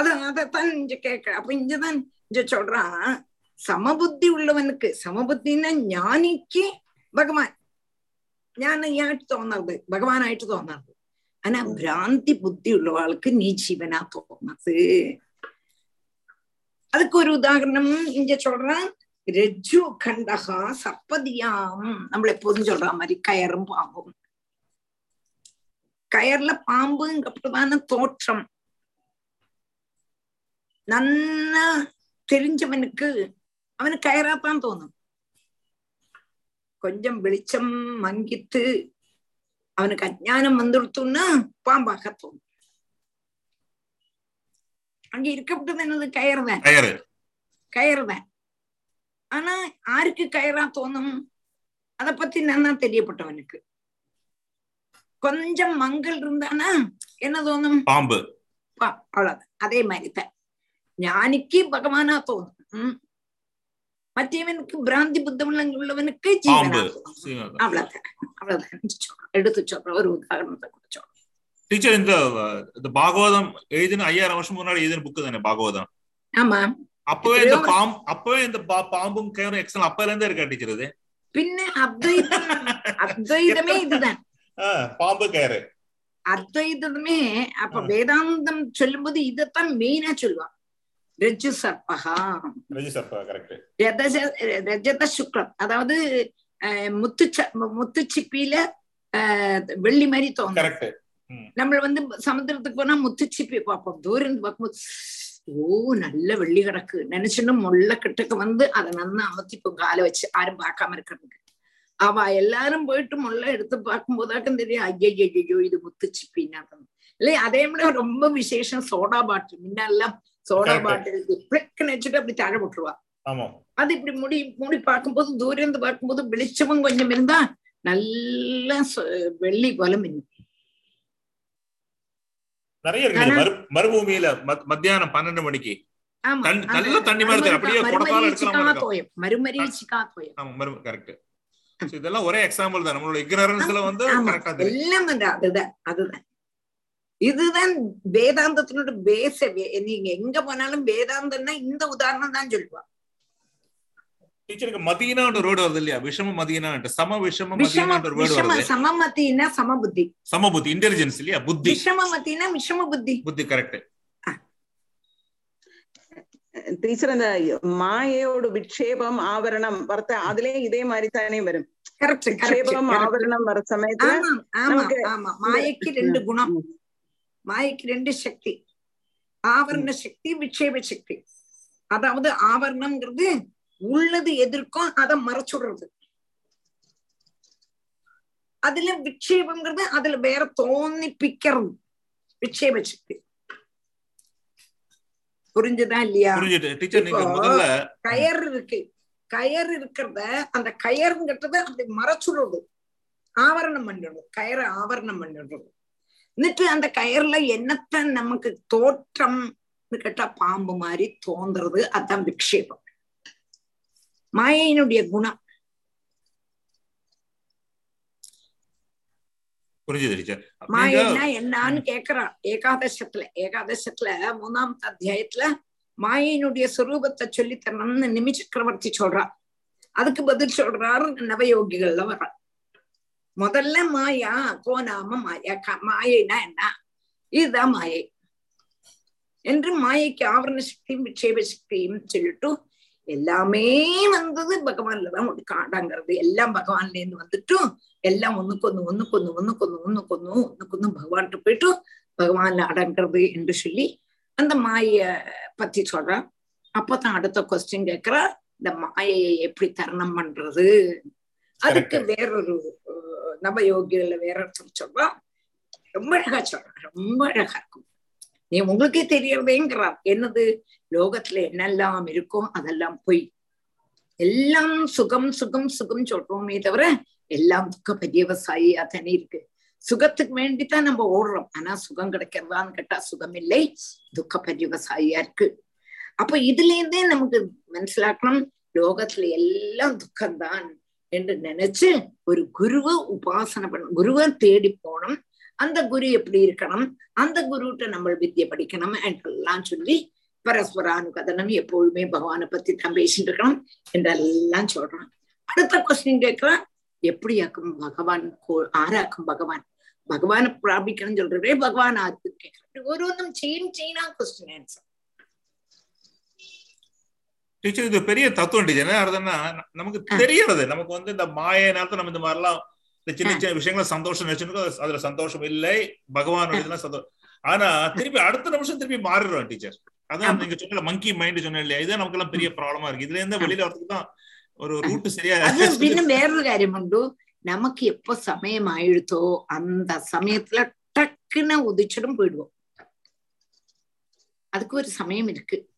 அதான் அதைத்தான் இங்க கேட்க அப்ப இங்கதான் இங்க சொல்றான் சமபுத்தி உள்ளவனுக்கு. சமபுத்தின்னா ஞானிக்கு பகவான். ஞானியாட்டு தோணறது பகவானாயிட்டு தோணறது ஆனா பிராந்தி புத்தி உள்ளவாளுக்கு நீ ஜீவனா தோணது. அதுக்கு ஒரு உதாரணம் இங்க சொல்றான். ரஜு கண்டகா சப்பதியாம் நம்மள எப்போதும் சொல்ற மாதிரி கயரும் பாம்பும். கயர்ல பாம்புங்கப்பட்டதான தோற்றம். நன்னா தெரிஞ்சவனுக்கு அவனுக்கு கயறாத்தான் தோணும் கொஞ்சம் வெளிச்சம் மங்கித்து அவனுக்கு அஜானம் வந்துடுத்துன்னா பாம்பாக தோணும் அங்க இருக்கப்பட்டது என்னது கயறுதான் கயறு கயறுதான் ஆனா யாருக்கு கயறா தோணும் அத பத்தி நன்னா தெரியப்பட்டவனுக்கு கொஞ்சம் மங்கள் இருந்தானா என்ன தோணும் பாம்பு அவ்வளவுதான் அதே மாதிரிதான் ஞானிக்கு பகவானா தோணும் மற்றவனுக்கு பிராந்தி புத்தம் உள்ளவனுக்கு ஜீவனா அவ்வளவுதான். அவ்வளவுதான். எடுத்து சொல்ற ஒரு உதாரணத்தை கூட சொல்றேன் டீச்சர் இந்த இந்த பாகவதம் எழுதின ஐயாயிரம் வருஷம் முன்னாடி எழுதின புக்கு தானே பாகவதம்? ஆமா. அப்பவே இந்த பாம்பு அப்பவே இந்த பாம்பும் கேரும் எக்ஸல் அப்பல இருந்தே இருக்கா டீச்சர் இது? பின்ன அத்வைதம் அத்வைதமே இதுதான். பாம்பு கயறு அத்வைதமே அப்ப வேதாந்தம் சொல்லும்போது இதைத்தான் மெயினா சொல்லுவான் ரஜு சர்பகா ரஜத சுக்ரம் அதாவது முத்து முத்து சிப்பியில வெள்ளி மாதிரி தோணும் நம்ம வந்து சமுத்திரத்துக்கு போனா முத்துச்சிப்பி பார்ப்போம் தூரம் பார்க்கும்போது ஓ நல்ல வெள்ளி கிடக்கு நினைச்சுன்னு முள்ள கிட்டக்கு வந்து அதை நல்லா அமர்த்திப்போம் காலை வச்சு யாரும் பார்க்காம இருக்கிறதுக்கு அவ எல்லாரும் போயிட்டு முள்ள எடுத்து பார்க்கும்போதாக்கும் தெரியும் ஐயோ ஐயோ இது முத்துச்சிப்பின்னா இல்லையா அதே மாதிரி ரொம்ப விசேஷம் சோடா பாட்டில் முன்னெல்லாம் சோடா பாட்டில் பிளக்குன்னு வச்சுட்டு அப்படி தழ விட்டுருவா அது இப்படி முடி மூடி பார்க்கும்போது தூரம் இருந்து பார்க்கும்போது வெளிச்சமும் கொஞ்சம் இருந்தா நல்ல வெள்ளி போல மின்னும் நிறைய இருக்கு மறுபூமியில மத்தியானம் பன்னெண்டு மணிக்கு. நல்ல தண்ணி மாதிரி அப்படியே குடத்தால எடுக்கலாம் மறுமரீச்சிக்கா தோயம் ஆமா கரெக்ட் இதெல்லாம் ஒரே எக்ஸாம்பிள் தான். நம்மளோட இக்னரன்ஸ்ல வந்து கரெக்டா அதுதான் அதுதான். இதுதான் வேதாந்தத்தினோட பேச நீங்க எங்க போனாலும் வேதாந்தம்னா இந்த உதாரணம் தான் சொல்லுவான் டீச்சருக்கு மதீனான்ற வேர்டு வருது இல்லையா? விஷம மதீனான்ற சம விஷம மதீனான்ற வேர்டு வருது. சம மதீனா சம புத்தி. சம புத்தி இன்டெலிஜென்ஸ் இல்லையா? புத்தி. விஷம மதீனா விஷம புத்தி. புத்தி கரெக்ட் டீச்சர் அந்த மாயோட விட்சேபம் ஆவரணம் வர்த்த அதுல இதே மாதிரி தானே வரும். விட்சேபம் ஆவரணம் வர சமயத்துல மாயக்கு ரெண்டு குணம். மாயக்கு ரெண்டு சக்தி. ஆவரண சக்தி விக்ஷேப சக்தி. அதாவது ஆவரணம்ங்கிறது உள்ளது எதிர்க்கும் அதை மறைச்சுடுறது. அதுல விக்ஷேபம்ங்கிறது அதுல வேற தோணிப்பிக்கிறது விக்ஷேப சக்தி. புரிஞ்சுதா இல்லையா? கயர் இருக்கு. கயர் இருக்கிறத அந்த கயருங்கிறத அப்படி மறைச்சுடுறது. ஆவரணம் பண்ணிடுறது. கயரை ஆவரணம் பண்ணிடுறது. എന്നിട്ട് அந்த கயர்ல என்னத்த நமக்கு தோற்றம் கேட்டா பாம்பு மாதிரி தோன்றது அதான் விக்ஷேபம் மாயையினுடைய குணம் புரிஞ்சுது டீச்சர் நீங்க மாயைன்னா என்னான்னு கேக்குறான் ஏகாதசத்துல ஏகாதசத்துல மூணாம் அத்தியாயத்துல மாயையினுடைய சுரூபத்தை சொல்லி தரணும்னு நிமி சக்கரவர்த்தி சொல்றான் அதுக்கு பதில் சொல்றாரு நவயோகிகள்ல வர்ற முதல்ல மாயா கோநாம மாயா மாயைனா என்ன? இதுதான் மாயை. என்று மாயைக்கு ஆவரண சக்தியும் விட்சேப சக்தியும் சொல்லிட்டு எல்லாமே வந்தது பகவான்ல தான் ஒரு காடாங்கிறது. எல்லாம் பகவான்ல இருந்து வந்துட்டும் எல்லாம் ஒண்ணுக்கொன்னு ஒண்ணுக்கொன்னு ஒண்ணுக்கொன்னு ஒண்ணுக்கொன்னு ஒண்ணுக்கொன்னு பகவான்கிட்ட போயிட்டு பகவான்ல அடங்கிறது என்று சொல்லி அந்த மாய பத்தி சொல்றான். அப்பதான் அடுத்த கொஸ்டின் கேக்குறா இந்த மாயையை எப்படி தரணம் பண்றது? அதுக்கு வேறொரு அஹ், நவயோகியில வேற ஒருத்தர் சொல்றான் ரொம்ப அழகா சொல்றான் ரொம்ப அழகா இருக்கும். நீ உங்களுக்கே தெரியறதேங்கிறார். என்னது? லோகத்துல என்னெல்லாம் இருக்கோ அதெல்லாம் பொய். எல்லாம் சுகம் சுகம் சுகம் சொல்றோமே தவிர எல்லாம் துக்க பரியவசாயியா தானே இருக்கு. சுகத்துக்கு வேண்டித்தான் நம்ம ஓடுறோம். ஆனா சுகம் கிடைக்கிறதான்னு கேட்டா சுகம் இல்லை துக்க பரியவசாயியா இருக்கு. அப்ப இதுல இருந்தே நமக்கு மனசிலாக்கணும் லோகத்துல எல்லாம் துக்கம்தான். என்று நினைச்சு ஒரு குருவை உபாசனை பண்ணும் குருவை தேடி போனோம் அந்த குரு எப்படி இருக்கணும்? அந்த குருட்ட நம்ம வித்தியை படிக்கணும் என்றெல்லாம் சொல்லி பரஸ்பரானுகதனம் எப்பொழுதுமே பகவானை பத்தி தான் பேசிட்டு இருக்கணும் என்றெல்லாம் சொல்றான். அடுத்த கொஸ்டின் கேட்கிறான். எப்படி ஆக்கும் பகவான் ஆராக்கும் பகவான் பகவானை பிராபிக்கணும்னு சொல்றதே பகவான் ஆத்து கேட்கிறேன் ஒரு ஒன்றும் செயின் செயினா கொஸ்டின் ஆன்சர் டீச்சர் இது பெரிய தத்துவம் டீச்சர் என்ன அர்த்தம்னா நமக்கு தெரியறது நமக்கு வந்து இந்த மாய நேரத்துல நம்ம இந்த மாதிரிலாம் இந்த சின்ன சின்ன விஷயங்கள சந்தோஷம் நினைச்சிருக்கோம் அதுல சந்தோஷம் இல்லை பகவான் இதெல்லாம் சந்தோஷம் ஆனா திருப்பி அடுத்த நிமிஷம் திருப்பி மாறிடுறோம் டீச்சர் அதான் நீங்க சொன்ன மங்கி மைண்ட் சொன்ன இல்லையா இதுதான் நமக்கு எல்லாம் பெரிய ப்ராப்ளமா இருக்கு இதுல இருந்து வெளியில வரதுக்கு தான் ஒரு ரூட் சரியா അത് പിന്നെ വേറൊരു കാര്യമുണ്ട് നമുക്ക് എപ്പോ സമയമായിടുത്തോ அந்த சமயத்துல டக்குன்னு உதிச்சிடும் போயிடுவோம் அதுக்கு ஒரு சமயம் இருக்கு கரெக்ட்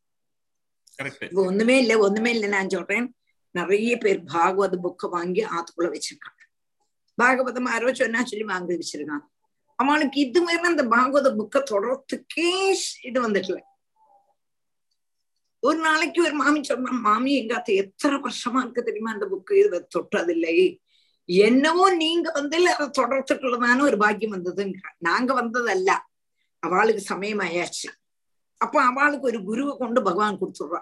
இப்ப ஒண்ணுமே இல்ல ஒண்ணுமே இல்ல நான் சொல்றேன். நிறைய பேர் பாகவத புக்க வாங்கி ஆத்துக்குள்ள வச்சிருக்காங்க. பாகவதம் யாரோ சொன்னா சொல்லி வாங்கி வச்சிருக்காங்க. அவனுக்கு மாதிரி அந்த பாகவத புக்க தொடர்றதுக்கே இது வந்துடல ஒரு நாளைக்கு ஒரு மாமி சொன்னா மாமி எங்காத்த எத்தனை வருஷமா இருக்கு தெரியுமா அந்த புக்கு இது தொட்டதில்லை? என்னவோ நீங்க வந்து அதை தொடர்த்துக்குள்ளதான ஒரு பாக்கியம் வந்ததுங்க நாங்க வந்ததல்ல. அவளுக்கு சமயம் ஆயாச்சு அப்ப அவளுக்கு ஒரு குருவை கொண்டு பகவான் கொடுத்துடுறா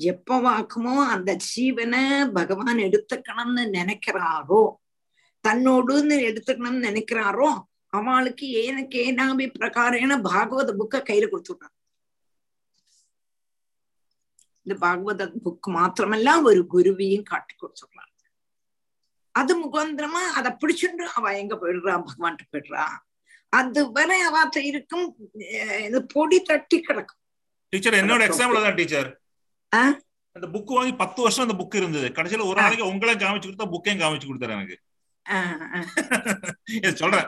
எப்ப வாக்குமோ அந்த ஜீவனை பகவான் எடுத்துக்கணும்னு நினைக்கிறாரோ தன்னோடுன்னு எடுத்துக்கணும்னு நினைக்கிறாரோ அவளுக்கு ஏனக்கு ஏனாபி பிரகாரேன பாகவத புக்க கையில கொடுத்துடுறான் இந்த பாகவத புக் மாத்திரமல்ல ஒரு குருவியும் காட்டி கொடுத்துடுறான் அது முகாந்திரமா அதை பிடிச்சுட்டு அவ எங்க போயிடுறா? பகவான்கிட்ட போயிடுறா. அது வரை அவாத்த இருக்கும். இது பொடி தட்டி கிடக்கும். டீச்சர் என்னோட எக்ஸாம்பிள் தான் டீச்சர்? அந்த புக் வாங்கி பத்து வருஷம் அந்த புக் இருந்தது. கடைசியில ஒரு நாளைக்கு உங்களை காமிச்சு கொடுத்தா புக்கையும் காமிச்சு கொடுத்தாரு எனக்கு. சொல்றேன்.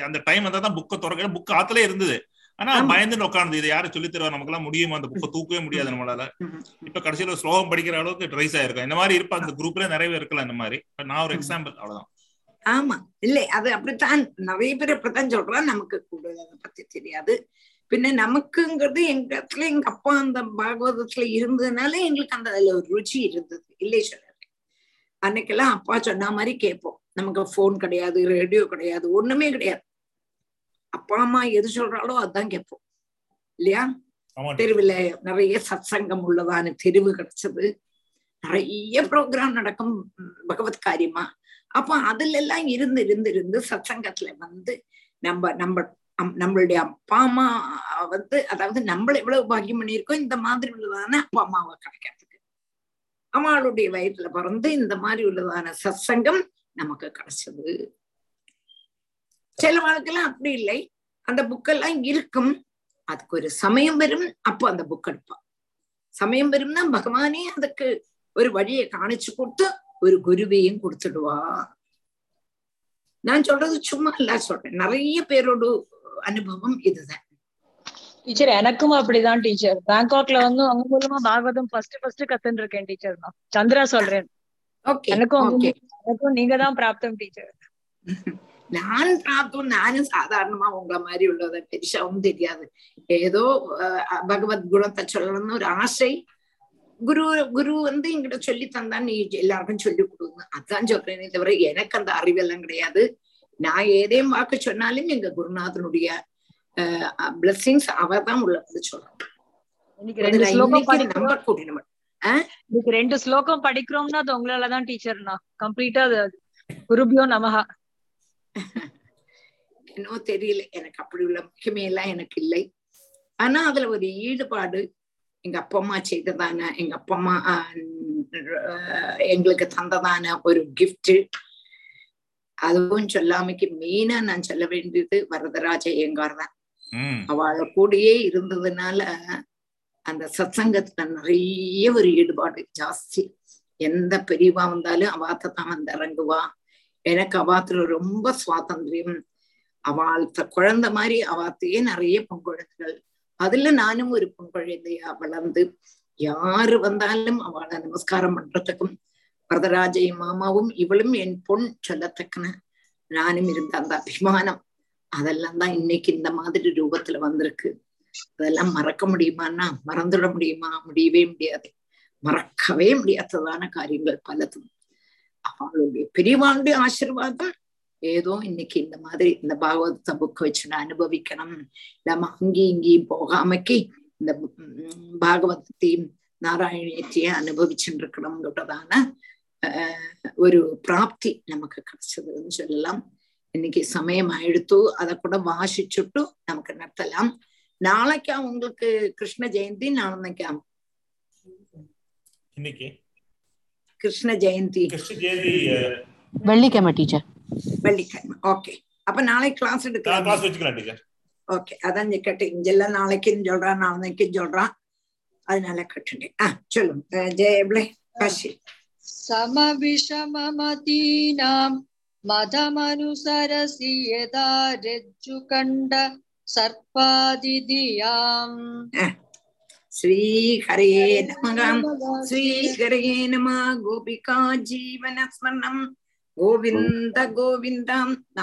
அந்த டைம் வந்தா தான் புக்கை திறக்க புக் ஆத்துல இருந்தது. ஆனா ஆமா. பயந்து உட்கார்ந்து இதை யாரும் சொல்லி தருவா நமக்கு எல்லாம் முடியுமா? அந்த புக்கை தூக்கவே முடியாது நம்மளால. இப்ப கடைசியில ஸ்லோகம் படிக்கிற அளவுக்கு ட்ரைஸ் ஆயிருக்கும். இந்த மாதிரி இருப்பா அந்த குரூப்ல நிறைய பேர் இருக்கலாம் இந்த மாதிரி. But நான் ஒரு எக்ஸாம்பிள் அவ்வளவுதான். ஆமா. இல்லை அது அப்படித்தான். நிறைய பேர் அப்படித்தான் சொல்றான் நமக்கு கூட அதை பத்தி தெரியாது. பின்ன நமக்குங்கிறது எங்க இடத்துல எங்க அப்பா அந்த பாகவதத்துல இருந்ததுனால எங்களுக்கு அந்த அதுல ஒரு ருச்சி இருந்தது. இல்லை சொல்ல அன்னைக்கெல்லாம் அப்பா சொன்ன மாதிரி கேட்போம். நமக்கு போன் கிடையாது ரேடியோ கிடையாது ஒண்ணுமே கிடையாது. அப்பா அம்மா எது சொல்றாளோ அதான் கேட்போம். இல்லையா. தெருவுல நிறைய சத்சங்கம் உள்ளதான தெருவு கிடைச்சது. நிறைய ப்ரோக்ராம் நடக்கும் பகவத் காரியமா. அப்ப அதுல எல்லாம் இருந்து இருந்து இருந்து சத்சங்கத்துல வந்து நம்ம நம்ம நம்மளுடைய அப்பா அம்மா வந்து அதாவது நம்மள எவ்வளவு பாக்கியம் பண்ணியிருக்கோம் இந்த மாதிரி உள்ளதான அப்பா அம்மாவை கிடைக்கிறதுக்கு அவளுடைய வயிற்றுல பிறந்து இந்த மாதிரி உள்ளதான சத்சங்கம் நமக்கு கிடைச்சது. சில வாழ்க்கெல்லாம் அப்படி இல்லை. அந்த புக்கெல்லாம் இருக்கும். அதுக்கு ஒரு சமயம் வரும். அப்போ அந்த புக் எடுப்பான். சமயம் வரும்னா பகவானே அதுக்கு ஒரு வழியை காணிச்சு கொடுத்து ஒரு குருவையும் கொடுத்துடுவா. நான் சொல்றது சும்மா இல்ல சொல்றேன். நிறைய பேரோட அனுபவம் இதுதான். டீச்சர் எனக்கும் அப்படிதான் டீச்சர் பேங்காக்ல வந்து அவங்க மூலமா பாகவதம் ஃபர்ஸ்ட் ஃபர்ஸ்ட் கத்துன்னு இருக்கேன் டீச்சர் நான் சந்திரா சொல்றேன். ஓகே எனக்கும் எனக்கும் நீங்க தான் பிராப்தம் டீச்சர் நான் பிராப்தம் நானும் சாதாரணமா உங்களை மாதிரி உள்ளத பெருசாவும் தெரியாது. ஏதோ பகவத் குணத்தை சொல்லணும்னு ஒரு ஆசை. குரு குரு வந்து என்கிட்ட சொல்லி தந்தா நீ எல்லாருக்கும் சொல்லி கொடுங்க. அதான் சொல்றேனே தவிர எனக்கு அந்த அறிவெல்லாம் கிடையாது. நான் ஏதேயும் வாக்கு சொன்னாலும் எங்க குருநாதனுடைய பிளஸ்ஸிங்ஸ் அவர் தான் உள்ள வந்து சொல்றாங்க. நம்பர் கூட்டினவன் இன்னைக்கு ரெண்டு ஸ்லோகம் படிக்கிறோம்னா அது உங்களால தான் டீச்சர் நான் கம்ப்ளீட்டா குருபியோ நமஹா. என்னவோ தெரியல. எனக்கு அப்படி உள்ள முக்கியமே எல்லாம் எனக்கு இல்லை. ஆனா அதுல ஒரு ஈடுபாடு எங்க அப்பா அம்மா செய்ததான எங்க அப்பா அம்மா எங்களுக்கு தந்ததான ஒரு gift. அதுவும் சொல்லாமைக்கு மெயினா நான் சொல்ல வேண்டியது வரதராஜ ஐயங்கார் தான். அவளை கூடயே இருந்ததுனால அந்த சத்சங்கத்துல நிறைய ஒரு ஈடுபாடு ஜாஸ்தி. எந்த பெரியவா வந்தாலும் அவாத்த தான் வந்து இறங்குவா. எனக்கு அவாத்துல ரொம்ப சுவாதந்திரியம். அவள்த்த குழந்தை மாதிரி அவாத்தையே நிறைய பொன் குழந்தைகள் அதுல நானும் ஒரு பொன் குழந்தையா வளர்ந்து யாரு வந்தாலும் அவளை நமஸ்காரம் பண்றதுக்கும் வரதராஜை மாமாவும் இவளும் என் பொன் சொல்லத்தக்கன. நானும் இருந்த அந்த அபிமானம் அதெல்லாம் தான் இன்னைக்கு இந்த மாதிரி ரூபத்துல வந்திருக்கு. அதெல்லாம் மறக்க முடியுமான்னா மறந்துட முடியுமா? முடியவே முடியாது. மறக்கவே முடியாததான காரியங்கள் பலதும். அவளுடைய பெரியவாளுடைய ஆசிர்வாதம் ஏதோ இன்னைக்கு இந்த மாதிரி இந்த பாகவத புக் வச்சு நான் அனுபவிக்கணும் நம்ம அங்கேயும் இங்கேயும் போகாமக்கு இந்த பாகவதத்தையும் நாராயணியத்தையும் அனுபவிச்சுட்டு இருக்கணும்ன்றதான ஆஹ் ஒரு பிராப்தி நமக்கு கிடைச்சதுன்னு சொல்லலாம் இன்னைக்கு சமயம் ஆயிடுத்து அதை கூட வாசிச்சுட்டு நமக்கு நடத்தலாம் நாளைக்கா உங்களுக்கு கிருஷ்ண ஜெயந்தி நாளைக்கா இன்னைக்கு கிருஷ்ண ஜெயந்தி கிருஷ்ண ஜெயந்தி வெள்ளிக்கிழமை டீச்சர் வெள்ளிக்கிழமை ஓகே அப்ப நாளைக்கு கிளாஸ் எடுக்கலாம் கிளாஸ் வச்சுக்கலாம் டீச்சர் ஓகே அதான் கேட்டு இங்கெல்லாம் நாளைக்குன்னு சொல்றான் நாளைக்குன்னு சொல்றான் அதனால கட்டுனேன் ஆ சொல்லுங்க ஜெயபிளே காஷி समविषममतीनां मदमनुसरसि यदा रज्जुकण्ड सर्पादिधियाम् श्रीहरे नमः श्रीहरे नमः गोपिका जीवनस्मरणं गोविन्द गोविन्दम्